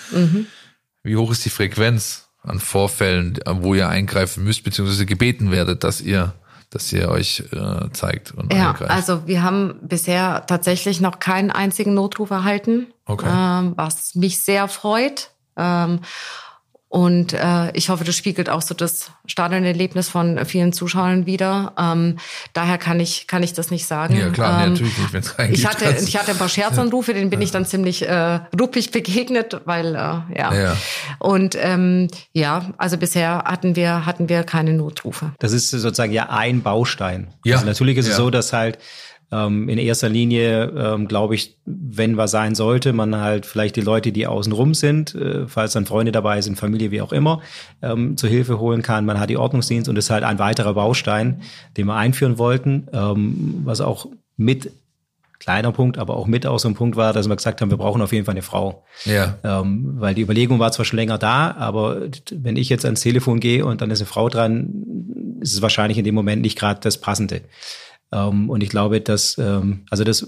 wie hoch ist die Frequenz an Vorfällen, wo ihr eingreifen müsst, beziehungsweise gebeten werdet, dass ihr, dass ihr euch äh, zeigt und Ja, eingreift? also wir haben bisher tatsächlich noch keinen einzigen Notruf erhalten, Okay. ähm, was mich sehr freut. Ähm, und äh, ich hoffe, das spiegelt auch so das Stadionerlebnis von vielen Zuschauern wieder. Ähm, daher kann ich kann ich das nicht sagen. Ja, klar, ähm, natürlich nicht, wenn's keinen ich hatte ich hatte ein paar Scherzanrufe, denen bin ich dann ziemlich äh, ruppig begegnet, weil äh, ja. Ja. Und ähm, ja, also bisher hatten wir hatten wir keine Notrufe. Das ist sozusagen ja ein Baustein. Ja, Also natürlich ist es ja. so, dass halt ähm, in erster Linie, ähm, glaube ich, wenn was sein sollte, man halt vielleicht die Leute, die außen rum sind, äh, falls dann Freunde dabei sind, Familie, wie auch immer, ähm, zur Hilfe holen kann. Man hat die Ordnungsdienst und das ist halt ein weiterer Baustein, den wir einführen wollten, ähm, was auch mit kleiner Punkt, aber auch mit auch so ein Punkt war, dass wir gesagt haben, wir brauchen auf jeden Fall eine Frau. ja. Ähm, weil die Überlegung war zwar schon länger da, aber wenn ich jetzt ans Telefon gehe und dann ist eine Frau dran, ist es wahrscheinlich in dem Moment nicht gerade das Passende. Ähm, und ich glaube, dass, ähm, also das,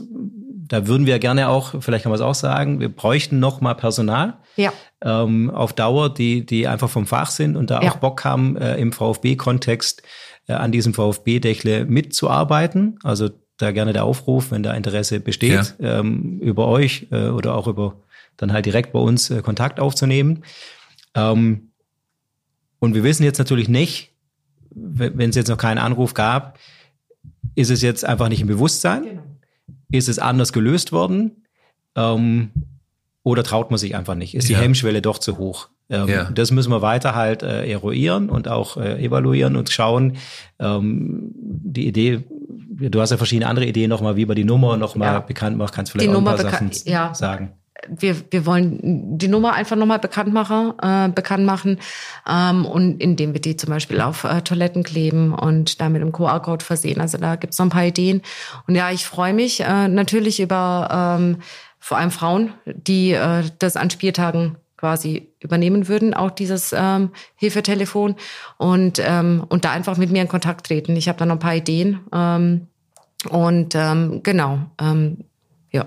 da würden wir gerne auch, vielleicht kann man es auch sagen, wir bräuchten noch mal Personal Ja. ähm, auf Dauer, die, die einfach vom Fach sind und da Ja. auch Bock haben, äh, im VfB-Kontext äh, an diesem VfB-Dächle mitzuarbeiten. Also da gerne der Aufruf, wenn da Interesse besteht, ähm, über euch äh, oder auch über dann halt direkt bei uns äh, Kontakt aufzunehmen. Ähm, und wir wissen jetzt natürlich nicht, wenn wenn es jetzt noch keinen Anruf gab, ist es jetzt einfach nicht im Bewusstsein? Ist es anders gelöst worden? Ähm, oder traut man sich einfach nicht? Ist die Ja. Hemmschwelle doch zu hoch? Ähm, Ja. Das müssen wir weiter halt äh, eruieren und auch äh, evaluieren und schauen. Ähm, die Idee, du hast ja verschiedene andere Ideen nochmal, wie man die Nummer nochmal Ja. bekannt macht. Kannst vielleicht Die auch ein paar Sachen ja. sagen. Wir, wir wollen die Nummer einfach nochmal bekannt machen, äh, bekannt machen ähm, und indem wir die zum Beispiel auf äh, Toiletten kleben und damit im QR-Code versehen. Also da gibt's noch ein paar Ideen. Und ja, ich freue mich äh, natürlich über ähm, vor allem Frauen, die äh, das an Spieltagen quasi übernehmen würden, auch dieses ähm, Hilfetelefon und, ähm, und da einfach mit mir in Kontakt treten. Ich habe da noch ein paar Ideen. Ähm, und ähm, genau, ähm, ja.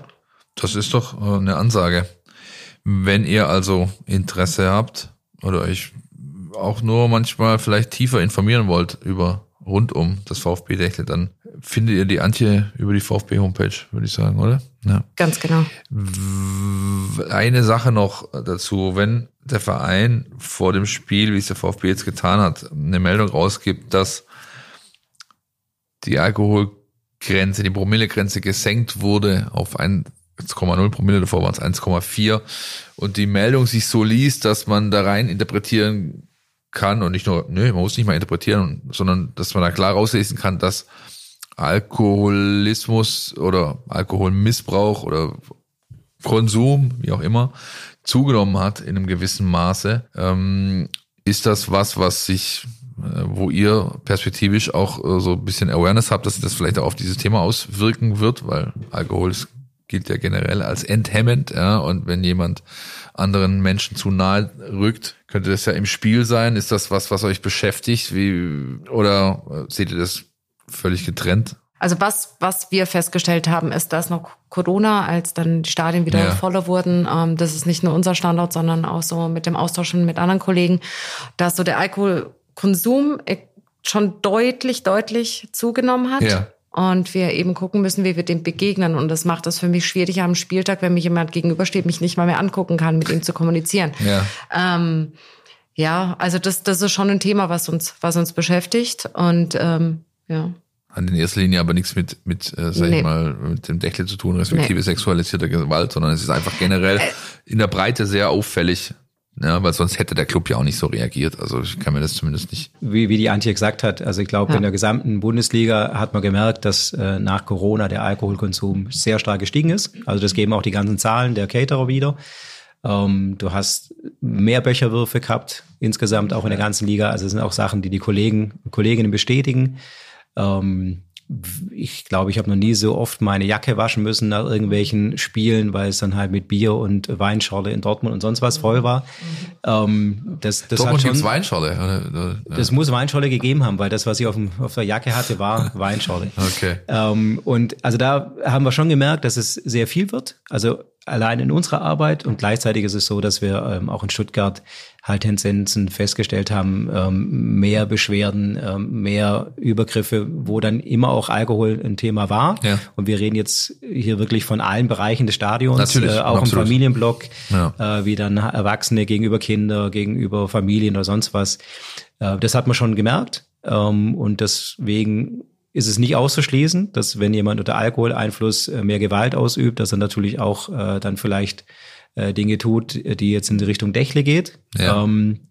Das ist doch äh, eine Ansage. Wenn ihr also Interesse habt oder euch auch nur manchmal vielleicht tiefer informieren wollt über rund um das VfB-Dächle, dann findet ihr die Antje über die VfB-Homepage, würde ich sagen, oder? Ja. Ganz genau. Eine Sache noch dazu, wenn der Verein vor dem Spiel, wie es der VfB jetzt getan hat, eine Meldung rausgibt, dass die Alkoholgrenze, die Promillegrenze gesenkt wurde auf 1,0 Promille, davor waren es 1,4 und die Meldung sich so liest, dass man da rein interpretieren kann und nicht nur, nö, man muss nicht mal interpretieren, sondern dass man da klar rauslesen kann, dass Alkoholismus oder Alkoholmissbrauch oder Konsum, wie auch immer, zugenommen hat in einem gewissen Maße. Ähm, ist das was, was sich, äh, wo ihr perspektivisch auch äh, so ein bisschen Awareness habt, dass sich das vielleicht auch auf dieses Thema auswirken wird, weil Alkohol ist, gilt ja generell als enthemmend, ja, und wenn jemand anderen Menschen zu nahe rückt, könnte das ja im Spiel sein. Ist das was, was euch beschäftigt? Wie, oder äh, seht ihr das völlig getrennt? Also was, was wir festgestellt haben, ist, dass noch Corona, als dann die Stadien wieder Ja. voller wurden, ähm, das ist nicht nur unser Standort, sondern auch so mit dem Austausch mit anderen Kollegen, dass so der Alkoholkonsum äh, schon deutlich, deutlich zugenommen hat. Ja. Und wir eben gucken müssen, wie wir dem begegnen. Und das macht es für mich schwierig am Spieltag, wenn mir jemand gegenübersteht, mich nicht mal mehr angucken kann, mit ihm zu kommunizieren. Ja. Ähm, ja, also das, das ist schon ein Thema, was uns, was uns beschäftigt. Und ähm, ja. Hat in erster Linie aber nichts mit, mit äh, sag Nee. ich mal, mit dem Dächle zu tun, respektive Nee. sexualisierter Gewalt, sondern es ist einfach generell in der Breite sehr auffällig. Ja, weil sonst hätte der Club ja auch nicht so reagiert. Also ich kann mir das zumindest nicht. Wie, wie die Antje gesagt hat, also ich glaube, Ja. in der gesamten Bundesliga hat man gemerkt, dass äh, nach Corona der Alkoholkonsum sehr stark gestiegen ist. Also das geben auch die ganzen Zahlen der Caterer wieder. Ähm, du hast mehr Becherwürfe gehabt, insgesamt auch in der ganzen Liga. Also es sind auch Sachen, die die Kollegen und Kolleginnen bestätigen. Ähm, ich glaube, ich habe noch nie so oft meine Jacke waschen müssen nach irgendwelchen Spielen, weil es dann halt mit Bier und Weinschorle in Dortmund und sonst was voll war. Ähm, das, das Dortmund schon, Weinschorle. Oder, oder, das muss Weinschorle gegeben haben, weil das, was ich auf, dem, auf der Jacke hatte, war Weinschorle. Okay. Ähm, und also da haben wir schon gemerkt, dass es sehr viel wird. Also allein in unserer Arbeit und gleichzeitig ist es so, dass wir ähm, auch in Stuttgart halt Tendenzen festgestellt haben, ähm, mehr Beschwerden, ähm, mehr Übergriffe, wo dann immer auch Alkohol ein Thema war. Ja. Und wir reden jetzt hier wirklich von allen Bereichen des Stadions, Natürlich, äh, auch absolut. im Familienblock, Ja. äh, wie dann Erwachsene gegenüber Kinder, gegenüber Familien oder sonst was. Äh, das hat man schon gemerkt. Ähm, und deswegen ist es nicht auszuschließen, dass wenn jemand unter Alkoholeinfluss äh, mehr Gewalt ausübt, dass er natürlich auch äh, dann vielleicht äh, Dinge tut, die jetzt in die Richtung Dächle geht. Ja. Ähm,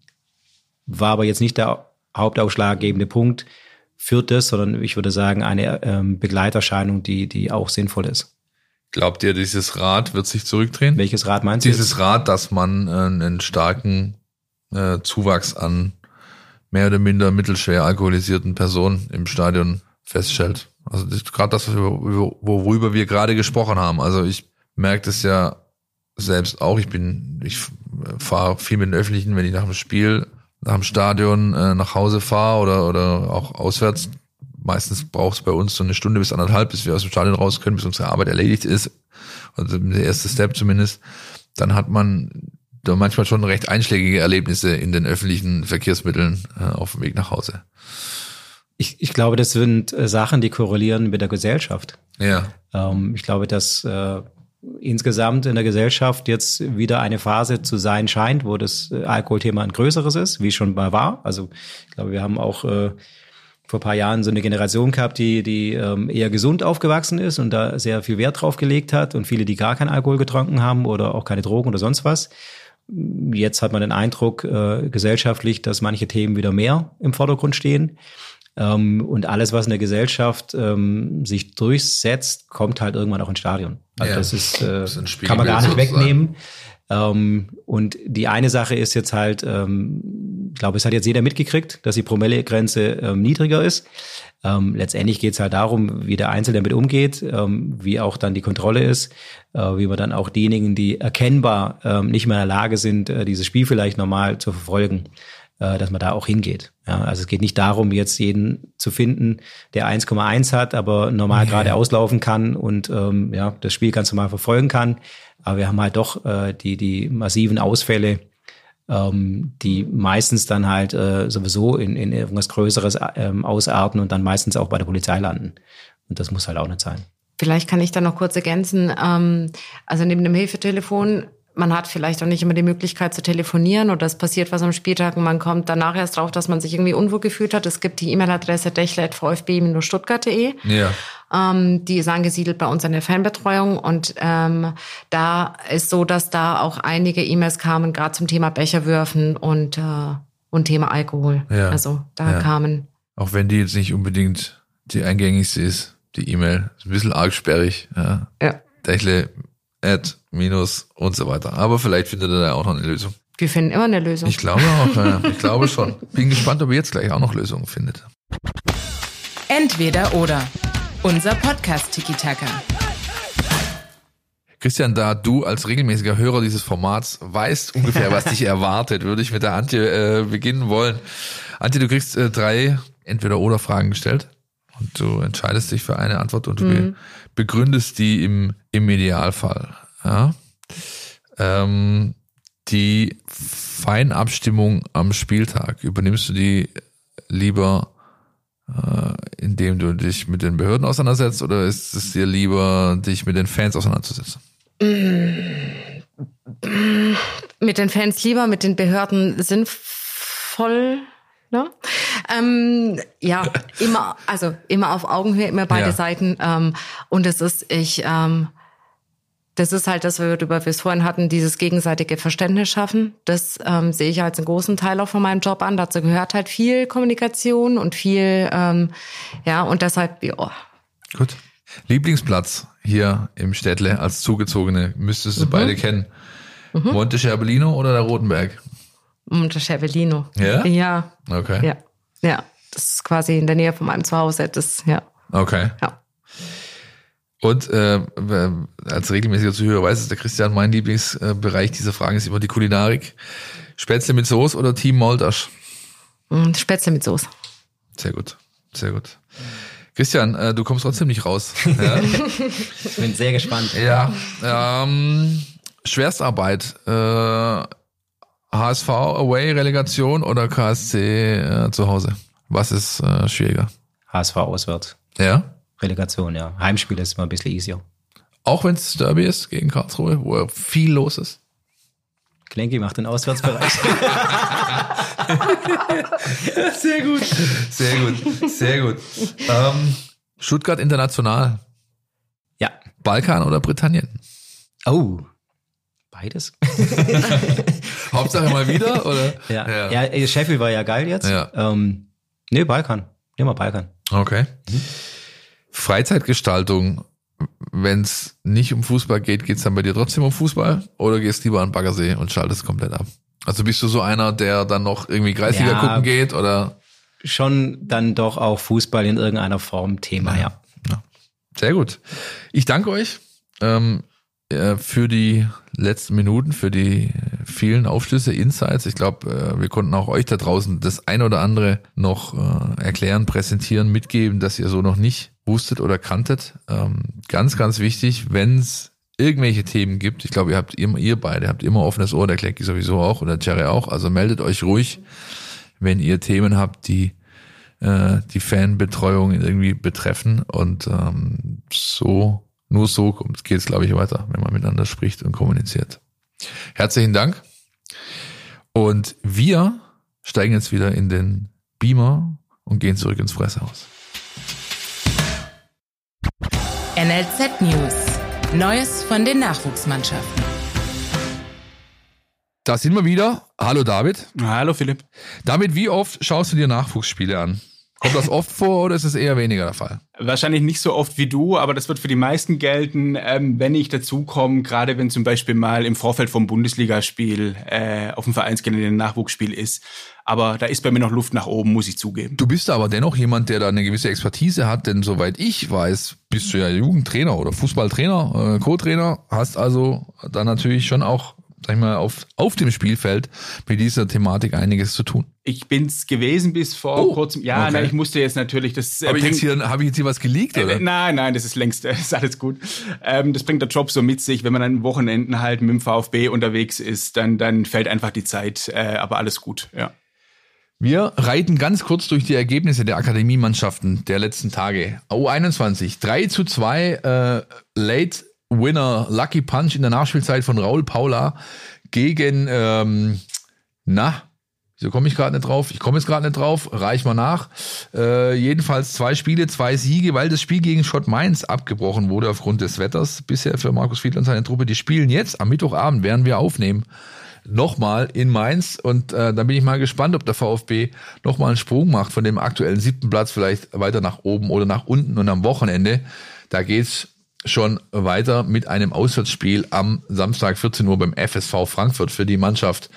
war aber jetzt nicht der hauptausschlaggebende Punkt für das, sondern ich würde sagen, eine ähm, Begleiterscheinung, die, die auch sinnvoll ist. Glaubt ihr, dieses Rad wird sich zurückdrehen? Welches Rad meinst du? Dieses Rad, dass man äh, einen starken äh, Zuwachs an mehr oder minder mittelschwer alkoholisierten Personen im Stadion feststellt. Also gerade das, worüber wir gerade gesprochen haben. Also ich merke das ja selbst auch. Ich bin, ich fahre viel mit den Öffentlichen, wenn ich nach dem Spiel, nach dem Stadion äh, nach Hause fahre oder, oder auch auswärts. Meistens braucht es bei uns so eine Stunde bis anderthalb, bis wir aus dem Stadion raus können, bis unsere Arbeit erledigt ist. Also der erste Step zumindest. Dann hat man da manchmal schon recht einschlägige Erlebnisse in den öffentlichen Verkehrsmitteln äh, auf dem Weg nach Hause. Ich, ich glaube, das sind äh, Sachen, die korrelieren mit der Gesellschaft. Ja, Ähm, ich glaube, dass äh, insgesamt in der Gesellschaft jetzt wieder eine Phase zu sein scheint, wo das äh, Alkoholthema ein größeres ist, wie es schon mal war. Also ich glaube, wir haben auch äh, vor ein paar Jahren so eine Generation gehabt, die, die ähm, eher gesund aufgewachsen ist und da sehr viel Wert drauf gelegt hat und viele, die gar keinen Alkohol getrunken haben oder auch keine Drogen oder sonst was. Jetzt hat man den Eindruck äh, gesellschaftlich, dass manche Themen wieder mehr im Vordergrund stehen. Ähm, und alles, was in der Gesellschaft ähm, sich durchsetzt, kommt halt irgendwann auch ins Stadion. Also Ja. das ist, äh, Das ist kann man gar nicht wegnehmen. Ähm, und die eine Sache ist jetzt halt, ähm, ich glaube, es hat jetzt jeder mitgekriegt, dass die Promillegrenze ähm, niedriger ist. Ähm, letztendlich geht es halt darum, wie der Einzelne damit umgeht, ähm, wie auch dann die Kontrolle ist, äh, wie man dann auch diejenigen, die erkennbar nicht mehr in der Lage sind, äh, dieses Spiel vielleicht normal zu verfolgen, dass man da auch hingeht. Ja, also es geht nicht darum, jetzt jeden zu finden, der 1,1 hat, aber normal gerade auslaufen kann und ähm, ja, das Spiel ganz normal verfolgen kann. Aber wir haben halt doch äh, die, die massiven Ausfälle, ähm, die meistens dann halt äh, sowieso in, in irgendwas Größeres ähm, ausarten und dann meistens auch bei der Polizei landen. Und das muss halt auch nicht sein. Vielleicht kann ich da noch kurz ergänzen. Ähm, also neben dem Hilfetelefon, man hat vielleicht auch nicht immer die Möglichkeit zu telefonieren oder es passiert was am Spieltag und man kommt danach erst drauf, dass man sich irgendwie unwohl gefühlt hat. Es gibt die E-Mail-Adresse dächle.vfb-stuttgart.de. ja. Ähm, die ist angesiedelt bei uns in der Fanbetreuung und ähm, da ist so, dass da auch einige E-Mails kamen, gerade zum Thema Becherwürfen und, äh, und Thema Alkohol. Ja. Also da Ja. kamen Auch wenn die jetzt nicht unbedingt die eingängigste ist, die E-Mail. Ist ein bisschen arg sperrig. Ja. Ja. Dächle, Ad, Minus und so weiter. Aber vielleicht findet er da auch noch eine Lösung. wir finden immer eine Lösung. Ich glaube auch, ja. ich glaube schon. Bin gespannt, ob er jetzt gleich auch noch Lösungen findet. Entweder oder. Unser Podcast Tiki Taka. Christian, da du als regelmäßiger Hörer dieses Formats weißt ungefähr, was dich erwartet, würde ich mit der Antje äh, beginnen wollen. Antje, du kriegst äh, drei Entweder-Oder-Fragen gestellt. Und du entscheidest dich für eine Antwort und du be begründest die im, im Idealfall. Ja? Ähm, die Feinabstimmung am Spieltag, übernimmst du die lieber, äh, indem du dich mit den Behörden auseinandersetzt oder ist es dir lieber, dich mit den Fans auseinanderzusetzen? Mit den Fans lieber, mit den Behörden sinnvoll. Ne? Ähm, ja, immer, also immer auf Augenhöhe, immer beide Ja. Seiten. Ähm, und es ist, ich, ähm, das ist halt das, worüber wir es vorhin hatten, dieses gegenseitige Verständnis schaffen. Das ähm, sehe ich als einen großen Teil auch von meinem Job an. Dazu gehört halt viel Kommunikation und viel, ähm, ja, und deshalb, ja, Gut. Lieblingsplatz hier im Städtle als Zugezogene müsstest du beide kennen. Monte Scherbellino oder der Rotenberg? Und das Cervellino. Ja? Ja, Okay. ja, ja. Das ist quasi in der Nähe von meinem Zuhause. Das, ja, Okay. ja. Und äh, als regelmäßiger Zuhörer weiß es der Christian, mein Lieblingsbereich dieser Fragen ist immer die Kulinarik. Spätzle mit Soße oder Team Moldasch? Und Spätzle mit Soße. Sehr gut, sehr gut. Christian, äh, du kommst trotzdem nicht raus. Ja, Ich bin sehr gespannt. ja ähm, Schwerstarbeit. Äh, HSV Away Relegation oder KSC äh, zu Hause? Was ist äh, schwieriger? HSV auswärts. Ja. Relegation, ja. Heimspiel ist immer ein bisschen easier. Auch wenn es Derby ist gegen Karlsruhe, wo viel los ist. Klenki macht den Auswärtsbereich. Sehr gut. Sehr gut. Sehr gut. Ähm, Stuttgart International. ja. Balkan oder Britannien? Oh. Beides? Hauptsache mal wieder, oder? Ja. ja. äh, Sheffield war ja geil jetzt. Ja. Ähm, nee, Balkan. Nehmen wir Balkan. Okay. Freizeitgestaltung. Wenn es nicht um Fußball geht, geht's dann bei dir trotzdem um Fußball? Oder gehst lieber an Baggersee und schaltest komplett ab? Also bist du so einer, der dann noch irgendwie Kreisliga Ja. gucken geht? Oder? Schon dann doch auch Fußball in irgendeiner Form Thema, ja. Sehr gut. Ich danke euch ähm, äh, für die letzten Minuten, für die vielen Aufschlüsse, Insights. Ich glaube, äh, wir konnten auch euch da draußen das ein oder andere noch äh, erklären, präsentieren, mitgeben, dass ihr so noch nicht wusstet oder kanntet. Ähm, ganz, ganz wichtig, wenn es irgendwelche Themen gibt, ich glaube, ihr habt immer, ihr beide habt immer offenes Ohr, der Klecki sowieso auch und der Jerry auch. Also meldet euch ruhig, wenn ihr Themen habt, die äh, die Fanbetreuung irgendwie betreffen. Und ähm, so, nur so geht es, glaube ich, weiter, wenn man miteinander spricht und kommuniziert. Herzlichen Dank. Und wir steigen jetzt wieder in den Beamer und gehen zurück ins Fresshaus. NLZ News. Neues von den Nachwuchsmannschaften. Da sind wir wieder. Hallo David. Hallo Philipp. David, wie oft schaust du dir Nachwuchsspiele an? Kommt das oft vor oder ist es eher weniger der Fall? Wahrscheinlich nicht so oft wie du, aber das wird für die meisten gelten, ähm, wenn ich dazukomme, gerade wenn zum Beispiel mal im Vorfeld vom Bundesligaspiel äh, auf dem Vereinsgelände ein Nachwuchsspiel ist. Aber da ist bei mir noch Luft nach oben, muss ich zugeben. Du bist aber dennoch jemand, der da eine gewisse Expertise hat, denn soweit ich weiß, bist du ja Jugendtrainer oder Fußballtrainer, äh, Co-Trainer, hast also dann natürlich schon auch, sag ich mal, auf, auf dem Spielfeld mit dieser Thematik einiges zu tun. Ich bin's gewesen bis vor Oh, kurzem. Ja, okay. nein, ich musste jetzt natürlich das. äh, Habe ich, jetzt hier- hab ich jetzt hier was geleakt, oder? Äh, Nein, nein, das ist längst, das ist alles gut. Ähm, das bringt der Job so mit sich, wenn man an Wochenenden halt mit dem VfB unterwegs ist, dann, dann fällt einfach die Zeit, äh, aber alles gut, ja. Wir reiten ganz kurz durch die Ergebnisse der Akademiemannschaften der letzten Tage. U21, 3 zu 2, äh, Late Winner Lucky Punch in der Nachspielzeit von Raul Paula gegen, ähm, na, wieso komme ich gerade nicht drauf? Ich komme jetzt gerade nicht drauf, reich mal nach. Äh, jedenfalls zwei Spiele, zwei Siege, weil das Spiel gegen Schott Mainz abgebrochen wurde aufgrund des Wetters bisher für Markus Fiedler und seine Truppe. Die spielen jetzt am Mittwochabend, während wir aufnehmen, nochmal in Mainz und äh, da bin ich mal gespannt, ob der VfB nochmal einen Sprung macht von dem aktuellen siebten Platz vielleicht weiter nach oben oder nach unten und am Wochenende, da geht's schon weiter mit einem Auswärtsspiel am Samstag 14 Uhr beim FSV Frankfurt für die Mannschaft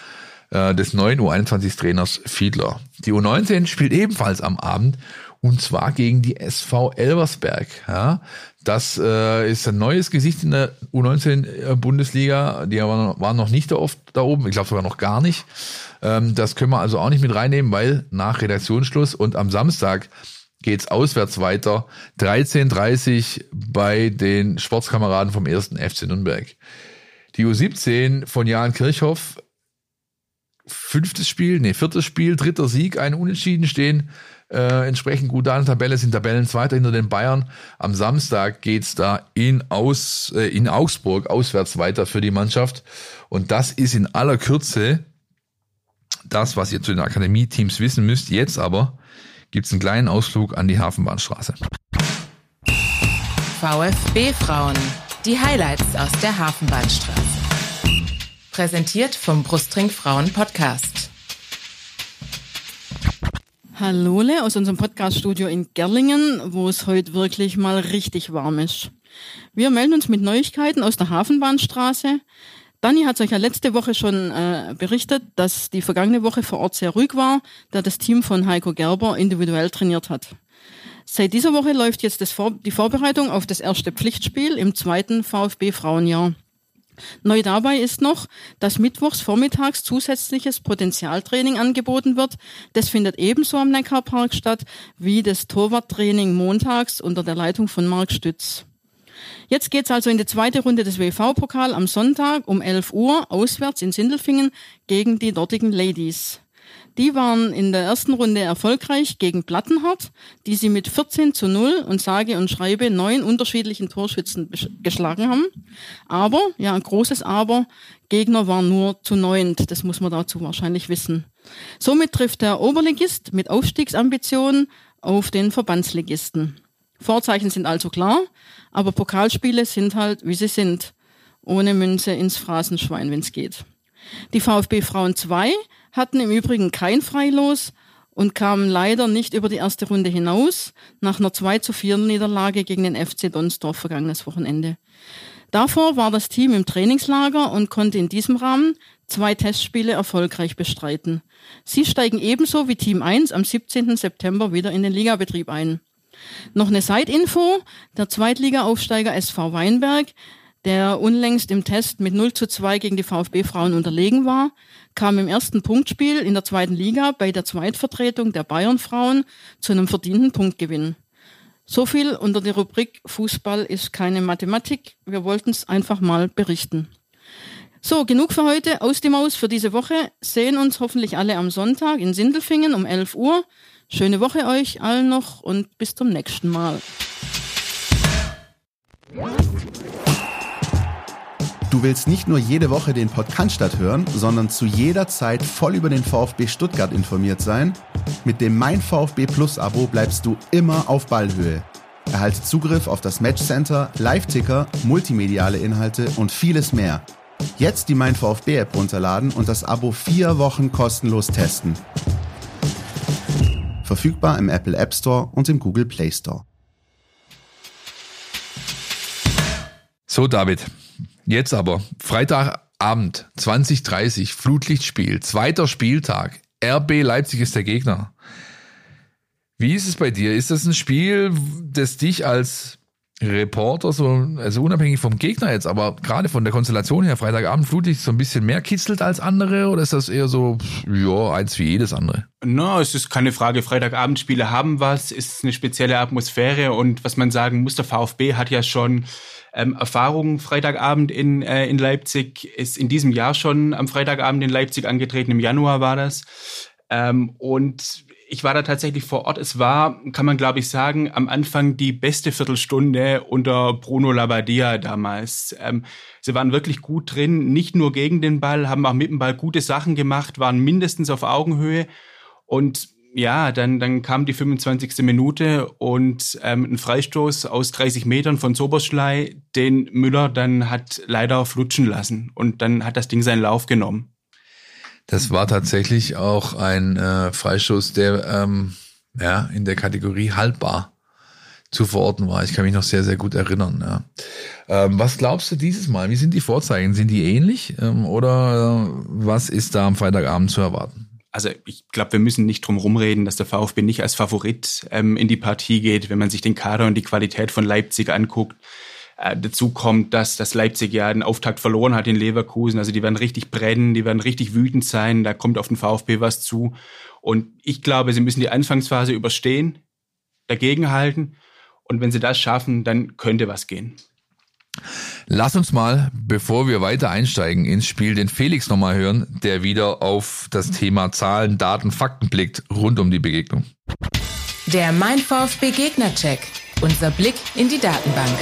äh, des neuen U21-Trainers Fiedler. Die U19 spielt ebenfalls am Abend und zwar gegen die SV Elversberg. Ja, das äh, ist ein neues Gesicht in der U19-Bundesliga. Die waren, waren noch nicht da oft da oben, ich glaube sogar noch gar nicht. Ähm, das können wir also auch nicht mit reinnehmen, weil nach Redaktionsschluss und am Samstag geht's auswärts weiter. 13.30 bei den Sportskameraden vom ersten FC Nürnberg. Die U17 von Jan Kirchhoff, fünftes Spiel, nee, viertes Spiel, dritter Sieg, ein Unentschieden stehen äh, entsprechend gut da in der Tabelle, sind Tabellen zweiter hinter den Bayern. Am Samstag geht's da in, Aus, äh, in Augsburg auswärts weiter für die Mannschaft. Und das ist in aller Kürze das, was ihr zu den Akademie-Teams wissen müsst. Jetzt aber gibt's einen kleinen Ausflug an die Hafenbahnstraße. VfB Frauen. Die Highlights aus der Hafenbahnstraße. Präsentiert vom Brustring Frauen Podcast. Hallole aus unserem Podcaststudio in Gerlingen, wo es heute wirklich mal richtig warm ist. Wir melden uns mit Neuigkeiten aus der Hafenbahnstraße. Dani hat euch ja letzte Woche schon äh, berichtet, dass die vergangene Woche vor Ort sehr ruhig war, da das Team von Heiko Gerber individuell trainiert hat. Seit dieser Woche läuft jetzt das Vor die Vorbereitung auf das erste Pflichtspiel im zweiten VfB Frauenjahr. Neu dabei ist noch, dass mittwochs vormittags zusätzliches Potenzialtraining angeboten wird. Das findet ebenso am Neckarpark statt wie das Torwarttraining montags unter der Leitung von Marc Stütz. Jetzt geht's also in die zweite Runde des WV-Pokal am Sonntag um 11 Uhr auswärts in Sindelfingen gegen die dortigen Ladies. Die waren in der ersten Runde erfolgreich gegen Plattenhardt, die sie mit 14 zu 0 und sage und schreibe neun unterschiedlichen Torschützen geschlagen haben. Aber, ja, ein großes Aber, Gegner waren nur zu neunt. Das muss man dazu wahrscheinlich wissen. Somit trifft der Oberligist mit Aufstiegsambitionen auf den Verbandsligisten. Vorzeichen sind also klar, aber Pokalspiele sind halt, wie sie sind. Ohne Münze ins Phrasenschwein, wenn's geht. Die VfB Frauen 2 hatten im Übrigen kein Freilos und kamen leider nicht über die erste Runde hinaus, nach einer 2 zu 4 Niederlage gegen den FC Donsdorf vergangenes Wochenende. Davor war das Team im Trainingslager und konnte in diesem Rahmen zwei Testspiele erfolgreich bestreiten. Sie steigen ebenso wie Team 1 am 17. September wieder in den Ligabetrieb ein. Noch eine Side-Info. Der Zweitliga-Aufsteiger SV Weinberg der unlängst im Test mit 0 zu 2 gegen die VfB-Frauen unterlegen war, kam im ersten Punktspiel in der zweiten Liga bei der Zweitvertretung der Bayern-Frauen zu einem verdienten Punktgewinn. So viel unter der Rubrik Fußball ist keine Mathematik. Wir wollten es einfach mal berichten. So, genug für heute. Aus dem Maus für diese Woche. Sehen uns hoffentlich alle am Sonntag in Sindelfingen um 11 Uhr. Schöne Woche euch allen noch und bis zum nächsten Mal. Du willst nicht nur jede Woche den Podcast hören, sondern zu jeder Zeit voll über den VfB Stuttgart informiert sein? Mit dem Mein VfB Plus Abo bleibst du immer auf Ballhöhe. Erhalte Zugriff auf das Matchcenter, Live-Ticker, multimediale Inhalte und vieles mehr. Jetzt die Mein VfB App runterladen und das Abo vier Wochen kostenlos testen. Verfügbar im Apple App Store und im Google Play Store. So, David, Jetzt aber, Freitagabend, 2030, Flutlichtspiel, zweiter Spieltag. RB Leipzig ist der Gegner. Wie ist es bei dir? Ist das ein Spiel, das dich als Reporter, so, also unabhängig vom Gegner jetzt, aber gerade von der Konstellation her, Freitagabend Flutlicht so ein bisschen mehr kitzelt als andere oder ist das eher so, ja, eins wie jedes andere? Na, no, es ist keine Frage. Freitagabendspiele haben was, ist eine spezielle Atmosphäre und was man sagen muss, der VfB hat ja schon ähm, Erfahrung Freitagabend in, äh, in Leipzig, ist in diesem Jahr schon am Freitagabend in Leipzig angetreten, im Januar war das. Ähm, und ich war da tatsächlich vor Ort. Es war, kann man glaube ich sagen, am Anfang die beste Viertelstunde unter Bruno Labbadia damals. Ähm, sie waren wirklich gut drin, nicht nur gegen den Ball, haben auch mit dem Ball gute Sachen gemacht, waren mindestens auf Augenhöhe. Und ja, dann, dann kam die 25. Minute und ähm, ein Freistoß aus 30 Metern von Soberschlei, den Müller dann hat leider flutschen lassen und dann hat das Ding seinen Lauf genommen. Das war tatsächlich auch ein äh, Freistoß, der ähm, ja, in der Kategorie haltbar zu verorten war. Ich kann mich noch sehr, sehr gut erinnern. Ja. Ähm, was glaubst du dieses Mal? Wie sind die Vorzeichen? Sind die ähnlich ähm, oder äh, was ist da am Freitagabend zu erwarten? also ich glaube, wir müssen nicht drum rumreden, dass der VfB nicht als Favorit ähm, in die Partie geht, wenn man sich den Kader und die Qualität von Leipzig anguckt. Äh, dazu kommt, dass das Leipzig ja den Auftakt verloren hat in Leverkusen. Also die werden richtig brennen, die werden richtig wütend sein. Da kommt auf den VfB was zu. Und ich glaube, sie müssen die Anfangsphase überstehen. dagegenhalten. Und wenn sie das schaffen, dann könnte was gehen. Lass uns mal, bevor wir weiter einsteigen ins Spiel, den Felix nochmal hören, der wieder auf das Thema Zahlen, Daten, Fakten blickt rund um die Begegnung. Der Mein VfB Gegnercheck. Unser Blick in die Datenbank.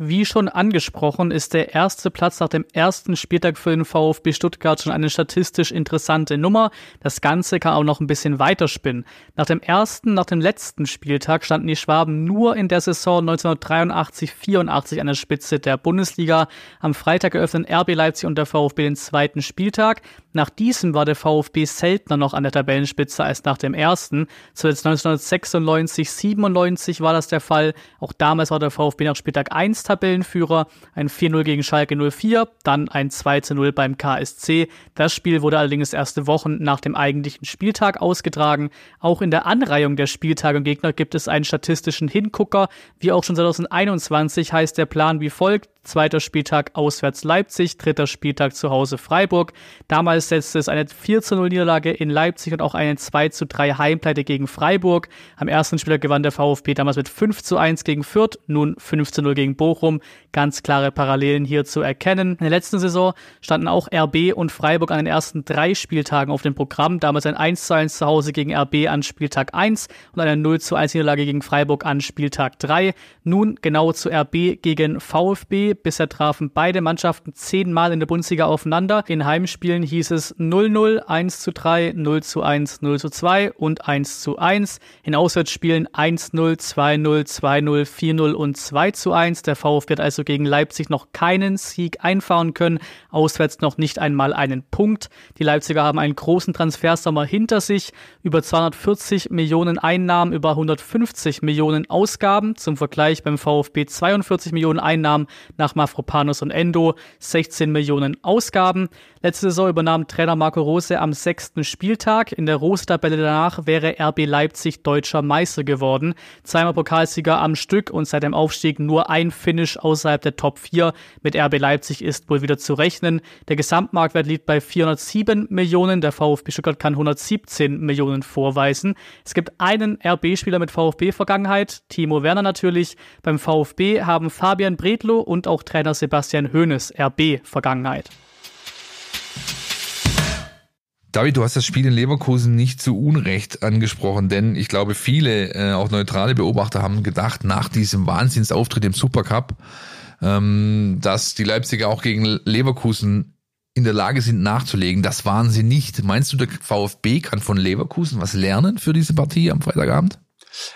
Wie schon angesprochen, ist der erste Platz nach dem ersten Spieltag für den VfB Stuttgart schon eine statistisch interessante Nummer. Das Ganze kann auch noch ein bisschen weiterspinnen. Nach dem ersten, nach dem letzten Spieltag standen die Schwaben nur in der Saison 1983-84 an der Spitze der Bundesliga. Am Freitag eröffnen RB Leipzig und der VfB den zweiten Spieltag. Nach diesem war der VfB seltener noch an der Tabellenspitze als nach dem ersten. Zuletzt 1996, 97 war das der Fall. Auch damals war der VfB nach Spieltag 1 Tabellenführer, ein 4-0 gegen Schalke 04, dann ein 2-0 beim KSC. Das Spiel wurde allerdings erste Wochen nach dem eigentlichen Spieltag ausgetragen. Auch in der Anreihung der Spieltage und Gegner gibt es einen statistischen Hingucker. Wie auch schon 2021 heißt der Plan wie folgt. Zweiter Spieltag auswärts Leipzig, dritter Spieltag zu Hause Freiburg. Damals setzte es eine 4 0 Niederlage in Leipzig und auch eine 2 3 Heimpleite gegen Freiburg. Am ersten Spieltag gewann der VfB damals mit 5 1 gegen Fürth, nun 5 0 gegen Bochum. Ganz klare Parallelen hier zu erkennen. In der letzten Saison standen auch RB und Freiburg an den ersten drei Spieltagen auf dem Programm. Damals ein 1 1 zu Hause gegen RB an Spieltag 1 und eine 0 1 Niederlage gegen Freiburg an Spieltag 3. Nun genau zu RB gegen VfB. Bisher trafen beide Mannschaften zehnmal in der Bundesliga aufeinander. In Heimspielen hieß es 0-0, 1 zu 3, 0 zu 1, 0 zu 2 und 1 zu 1. In Auswärtsspielen 1-0, 2-0, 2-0, 4-0 und 2 zu 1. Der VfB hat also gegen Leipzig noch keinen Sieg einfahren können, auswärts noch nicht einmal einen Punkt. Die Leipziger haben einen großen Transfersommer hinter sich, über 240 Millionen Einnahmen, über 150 Millionen Ausgaben. Zum Vergleich beim VfB 42 Millionen Einnahmen nach Mafropanos und Endo, 16 Millionen Ausgaben. Letzte Saison übernahm Trainer Marco Rose am sechsten Spieltag. In der Rose-Tabelle danach wäre RB Leipzig deutscher Meister geworden. Zweimal Pokalsieger am Stück und seit dem Aufstieg nur ein Finish außerhalb der Top 4. Mit RB Leipzig ist wohl wieder zu rechnen. Der Gesamtmarktwert liegt bei 407 Millionen. Der VfB Stuttgart kann 117 Millionen vorweisen. Es gibt einen RB-Spieler mit VfB-Vergangenheit, Timo Werner natürlich. Beim VfB haben Fabian Bredlow und auch Trainer Sebastian Hoeneß RB-Vergangenheit. David, du hast das Spiel in Leverkusen nicht zu Unrecht angesprochen, denn ich glaube, viele, äh, auch neutrale Beobachter, haben gedacht, nach diesem Wahnsinnsauftritt im Supercup, ähm, dass die Leipziger auch gegen Leverkusen in der Lage sind nachzulegen. Das waren sie nicht. Meinst du, der VfB kann von Leverkusen was lernen für diese Partie am Freitagabend?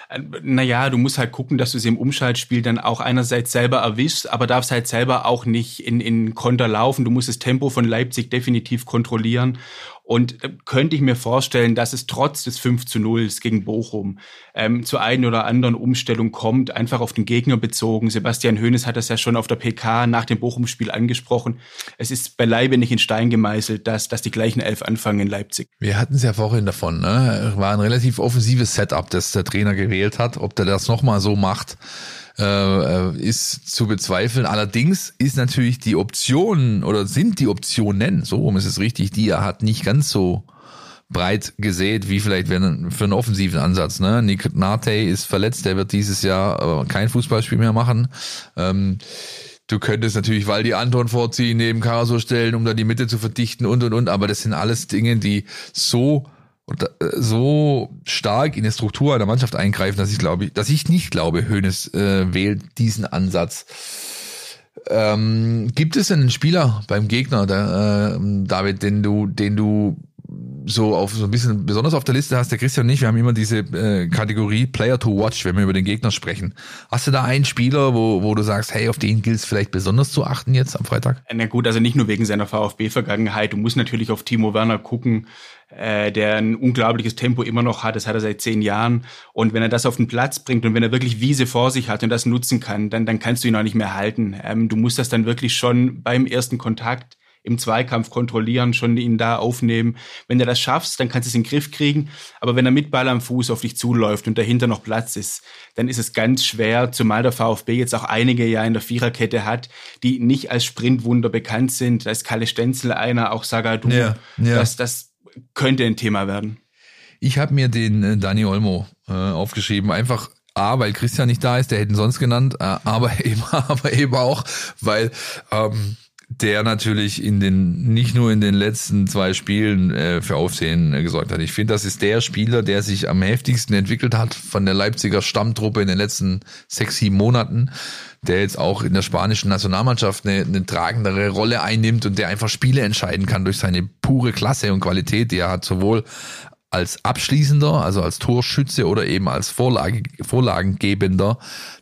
Äh, naja, du musst halt gucken, dass du sie im Umschaltspiel dann auch einerseits selber erwischst, aber darfst halt selber auch nicht in, in Konter laufen. Du musst das Tempo von Leipzig definitiv kontrollieren. Und äh, könnte ich mir vorstellen, dass es trotz des 5 zu 0 gegen Bochum ähm, zu einer oder anderen Umstellung kommt, einfach auf den Gegner bezogen. Sebastian Hoeneß hat das ja schon auf der PK nach dem Bochum-Spiel angesprochen. Es ist beileibe nicht in Stein gemeißelt, dass, dass die gleichen elf anfangen in Leipzig. Wir hatten es ja vorhin davon, ne? War ein relativ offensives Setup, das der Trainer gewählt hat. Ob der das nochmal so macht, äh, ist zu bezweifeln. Allerdings ist natürlich die Option oder sind die Optionen, so rum ist es richtig, die er hat, nicht ganz so breit gesät, wie vielleicht für einen offensiven Ansatz. Ne? Nick Nate ist verletzt, der wird dieses Jahr kein Fußballspiel mehr machen. Ähm, du könntest natürlich Waldi Anton vorziehen, neben Karaso stellen, um da die Mitte zu verdichten und und und, aber das sind alles Dinge, die so und äh, so stark in die Struktur einer Mannschaft eingreifen, dass ich glaube, dass ich nicht glaube, Hönes äh, wählt diesen Ansatz. Ähm, gibt es einen Spieler beim Gegner, der, äh, David, den du, den du so auf so ein bisschen besonders auf der Liste hast, der Christian und ich, wir haben immer diese äh, Kategorie Player to Watch, wenn wir über den Gegner sprechen. Hast du da einen Spieler, wo, wo du sagst, hey, auf den gilt es vielleicht besonders zu achten jetzt am Freitag? Na gut, also nicht nur wegen seiner VfB-Vergangenheit, du musst natürlich auf Timo Werner gucken, äh, der ein unglaubliches Tempo immer noch hat, das hat er seit zehn Jahren. Und wenn er das auf den Platz bringt und wenn er wirklich Wiese vor sich hat und das nutzen kann, dann, dann kannst du ihn auch nicht mehr halten. Ähm, du musst das dann wirklich schon beim ersten Kontakt im Zweikampf kontrollieren, schon ihn da aufnehmen. Wenn du das schaffst, dann kannst du es in den Griff kriegen. Aber wenn er mit Ball am Fuß auf dich zuläuft und dahinter noch Platz ist, dann ist es ganz schwer, zumal der VfB jetzt auch einige ja in der Viererkette hat, die nicht als Sprintwunder bekannt sind. Da ist Kalle Stenzel einer, auch Sagadu. Ja, ja. Das, das könnte ein Thema werden. Ich habe mir den äh, Dani Olmo äh, aufgeschrieben, einfach A, weil Christian nicht da ist, der hätten sonst genannt, äh, aber eben, aber eben auch, weil ähm, der natürlich in den nicht nur in den letzten zwei Spielen äh, für Aufsehen äh, gesorgt hat. Ich finde, das ist der Spieler, der sich am heftigsten entwickelt hat von der Leipziger Stammtruppe in den letzten sechs, sieben Monaten, der jetzt auch in der spanischen Nationalmannschaft eine, eine tragendere Rolle einnimmt und der einfach Spiele entscheiden kann durch seine pure Klasse und Qualität, die er hat, sowohl als Abschließender, also als Torschütze oder eben als Vorlage, Vorlagengebender,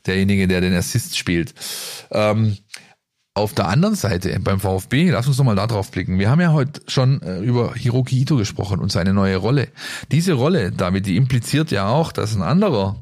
derjenige, der den Assist spielt. Ähm, auf der anderen Seite beim VfB, lass uns nochmal da drauf blicken. Wir haben ja heute schon äh, über Hiroki Ito gesprochen und seine neue Rolle. Diese Rolle, David, die impliziert ja auch, dass ein anderer,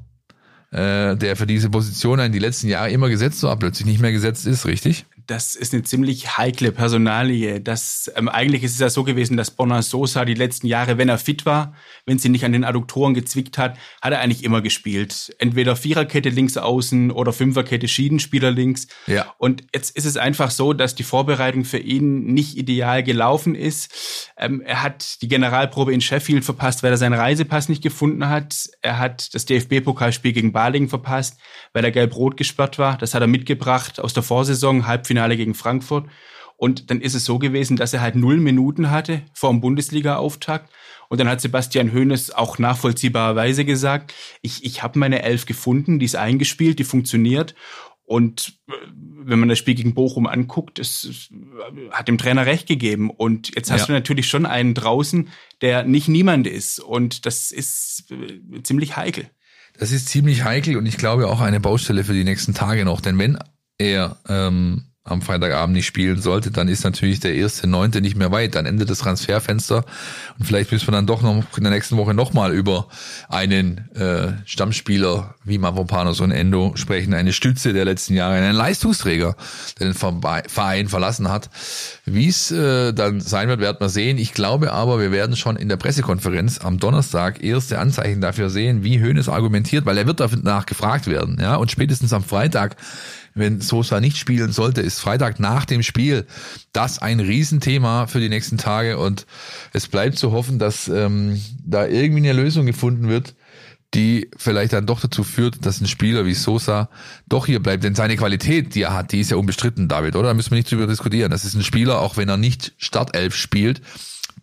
äh, der für diese Position in die letzten Jahre immer gesetzt war, plötzlich nicht mehr gesetzt ist, richtig? Das ist eine ziemlich heikle Personalie. Das, ähm, eigentlich ist es ja so gewesen, dass Bonner Sosa die letzten Jahre, wenn er fit war, wenn sie nicht an den Adduktoren gezwickt hat, hat er eigentlich immer gespielt. Entweder Viererkette links außen oder Fünferkette Schiedenspieler links. Ja. Und jetzt ist es einfach so, dass die Vorbereitung für ihn nicht ideal gelaufen ist. Ähm, er hat die Generalprobe in Sheffield verpasst, weil er seinen Reisepass nicht gefunden hat. Er hat das DFB-Pokalspiel gegen Balingen verpasst, weil er gelb-rot gesperrt war. Das hat er mitgebracht aus der Vorsaison, Halbfinale Finale gegen Frankfurt. Und dann ist es so gewesen, dass er halt null Minuten hatte vor dem Bundesliga-Auftakt. Und dann hat Sebastian Hoeneß auch nachvollziehbarerweise gesagt, ich, ich habe meine Elf gefunden, die ist eingespielt, die funktioniert. Und äh, wenn man das Spiel gegen Bochum anguckt, es hat dem Trainer recht gegeben. Und jetzt hast ja. du natürlich schon einen draußen, der nicht niemand ist. Und das ist äh, ziemlich heikel. Das ist ziemlich heikel und ich glaube auch eine Baustelle für die nächsten Tage noch. Denn wenn er ähm, am Freitagabend nicht spielen sollte, dann ist natürlich der erste Neunte nicht mehr weit. Dann endet das Transferfenster und vielleicht müssen wir dann doch noch in der nächsten Woche nochmal über einen äh, Stammspieler wie Mavropanos und Endo sprechen. Eine Stütze der letzten Jahre, einen Leistungsträger, der den Verein verlassen hat. Wie es äh, dann sein wird, werden wir sehen. Ich glaube aber, wir werden schon in der Pressekonferenz am Donnerstag erste Anzeichen dafür sehen, wie Hönes argumentiert, weil er wird danach gefragt werden. Ja, und spätestens am Freitag wenn Sosa nicht spielen sollte, ist Freitag nach dem Spiel das ein Riesenthema für die nächsten Tage und es bleibt zu hoffen, dass ähm, da irgendwie eine Lösung gefunden wird, die vielleicht dann doch dazu führt, dass ein Spieler wie Sosa doch hier bleibt. Denn seine Qualität, die er hat, die ist ja unbestritten, David, oder? Da müssen wir nicht drüber diskutieren. Das ist ein Spieler, auch wenn er nicht Startelf spielt,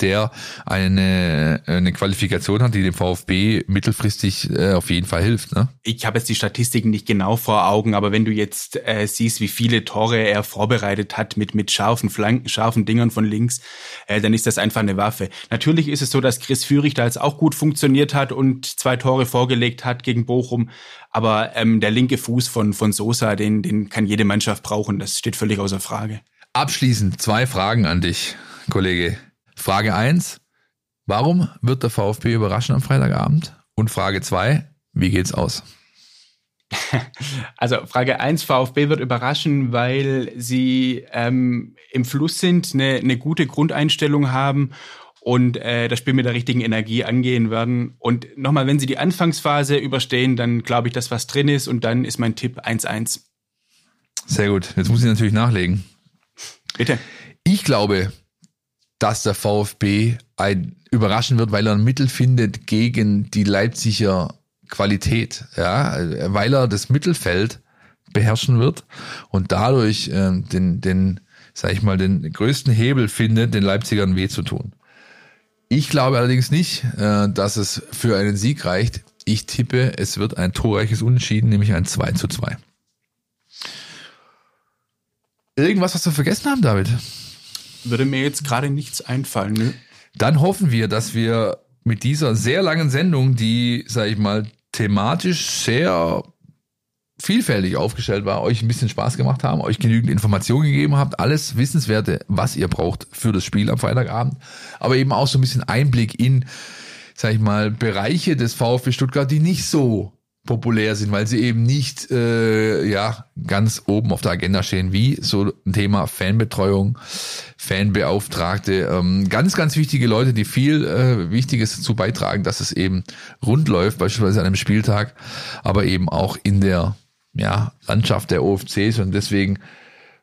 der eine, eine Qualifikation hat, die dem VfB mittelfristig äh, auf jeden Fall hilft. Ne? Ich habe jetzt die Statistiken nicht genau vor Augen, aber wenn du jetzt äh, siehst, wie viele Tore er vorbereitet hat mit, mit scharfen Flanken, scharfen Dingern von links, äh, dann ist das einfach eine Waffe. Natürlich ist es so, dass Chris Führig da jetzt auch gut funktioniert hat und zwei Tore vorgelegt hat gegen Bochum, aber ähm, der linke Fuß von, von Sosa, den, den kann jede Mannschaft brauchen, das steht völlig außer Frage. Abschließend zwei Fragen an dich, Kollege. Frage eins: warum wird der VfB überraschen am Freitagabend? Und Frage zwei: wie geht's aus? Also Frage eins: VfB wird überraschen, weil sie ähm, im Fluss sind, eine, eine gute Grundeinstellung haben und äh, das Spiel mit der richtigen Energie angehen werden. Und nochmal, wenn sie die Anfangsphase überstehen, dann glaube ich, dass was drin ist und dann ist mein Tipp 1-1. Sehr gut. Jetzt muss ich natürlich nachlegen. Bitte. Ich glaube, dass der VfB ein überraschen wird, weil er ein Mittel findet gegen die Leipziger Qualität, ja, weil er das Mittelfeld beherrschen wird und dadurch äh, den, den, sag ich mal, den größten Hebel findet, den Leipzigern weh zu tun. Ich glaube allerdings nicht, äh, dass es für einen Sieg reicht. Ich tippe, es wird ein torreiches Unentschieden, nämlich ein 2 zu 2. Irgendwas, was wir vergessen haben, David? Würde mir jetzt gerade nichts einfallen. Ne? Dann hoffen wir, dass wir mit dieser sehr langen Sendung, die, sag ich mal, thematisch sehr vielfältig aufgestellt war, euch ein bisschen Spaß gemacht haben, euch genügend Informationen gegeben habt, alles Wissenswerte, was ihr braucht für das Spiel am Freitagabend, aber eben auch so ein bisschen Einblick in, sag ich mal, Bereiche des VfB Stuttgart, die nicht so populär sind, weil sie eben nicht äh, ja ganz oben auf der Agenda stehen, wie so ein Thema Fanbetreuung, Fanbeauftragte, ähm, ganz ganz wichtige Leute, die viel äh, Wichtiges dazu beitragen, dass es eben rund läuft, beispielsweise an einem Spieltag, aber eben auch in der ja Landschaft der OFCs und deswegen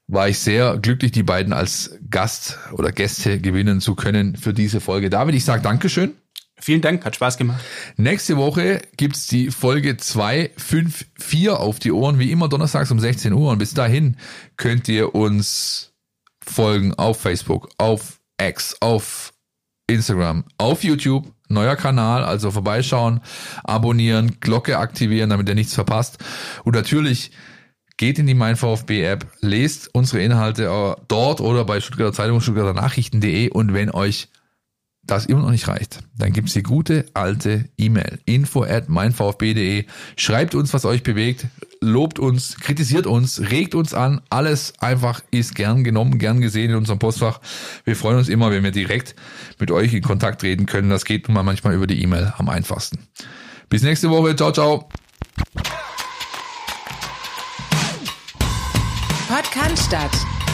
war ich sehr glücklich, die beiden als Gast oder Gäste gewinnen zu können für diese Folge. David, ich sage Dankeschön. Vielen Dank, hat Spaß gemacht. Nächste Woche gibt's die Folge 254 auf die Ohren, wie immer donnerstags um 16 Uhr. Und bis dahin könnt ihr uns folgen auf Facebook, auf X, auf Instagram, auf YouTube. Neuer Kanal, also vorbeischauen, abonnieren, Glocke aktivieren, damit ihr nichts verpasst. Und natürlich geht in die Mein VfB App, lest unsere Inhalte äh, dort oder bei Stuttgarter Zeitung, Stuttgarter Nachrichten.de und wenn euch das immer noch nicht reicht, dann gibt's die gute alte E-Mail info at meinvfb.de. Schreibt uns, was euch bewegt, lobt uns, kritisiert uns, regt uns an. Alles einfach ist gern genommen, gern gesehen in unserem Postfach. Wir freuen uns immer, wenn wir direkt mit euch in Kontakt treten können. Das geht nun mal manchmal über die E-Mail am einfachsten. Bis nächste Woche. Ciao, ciao. Podcast statt.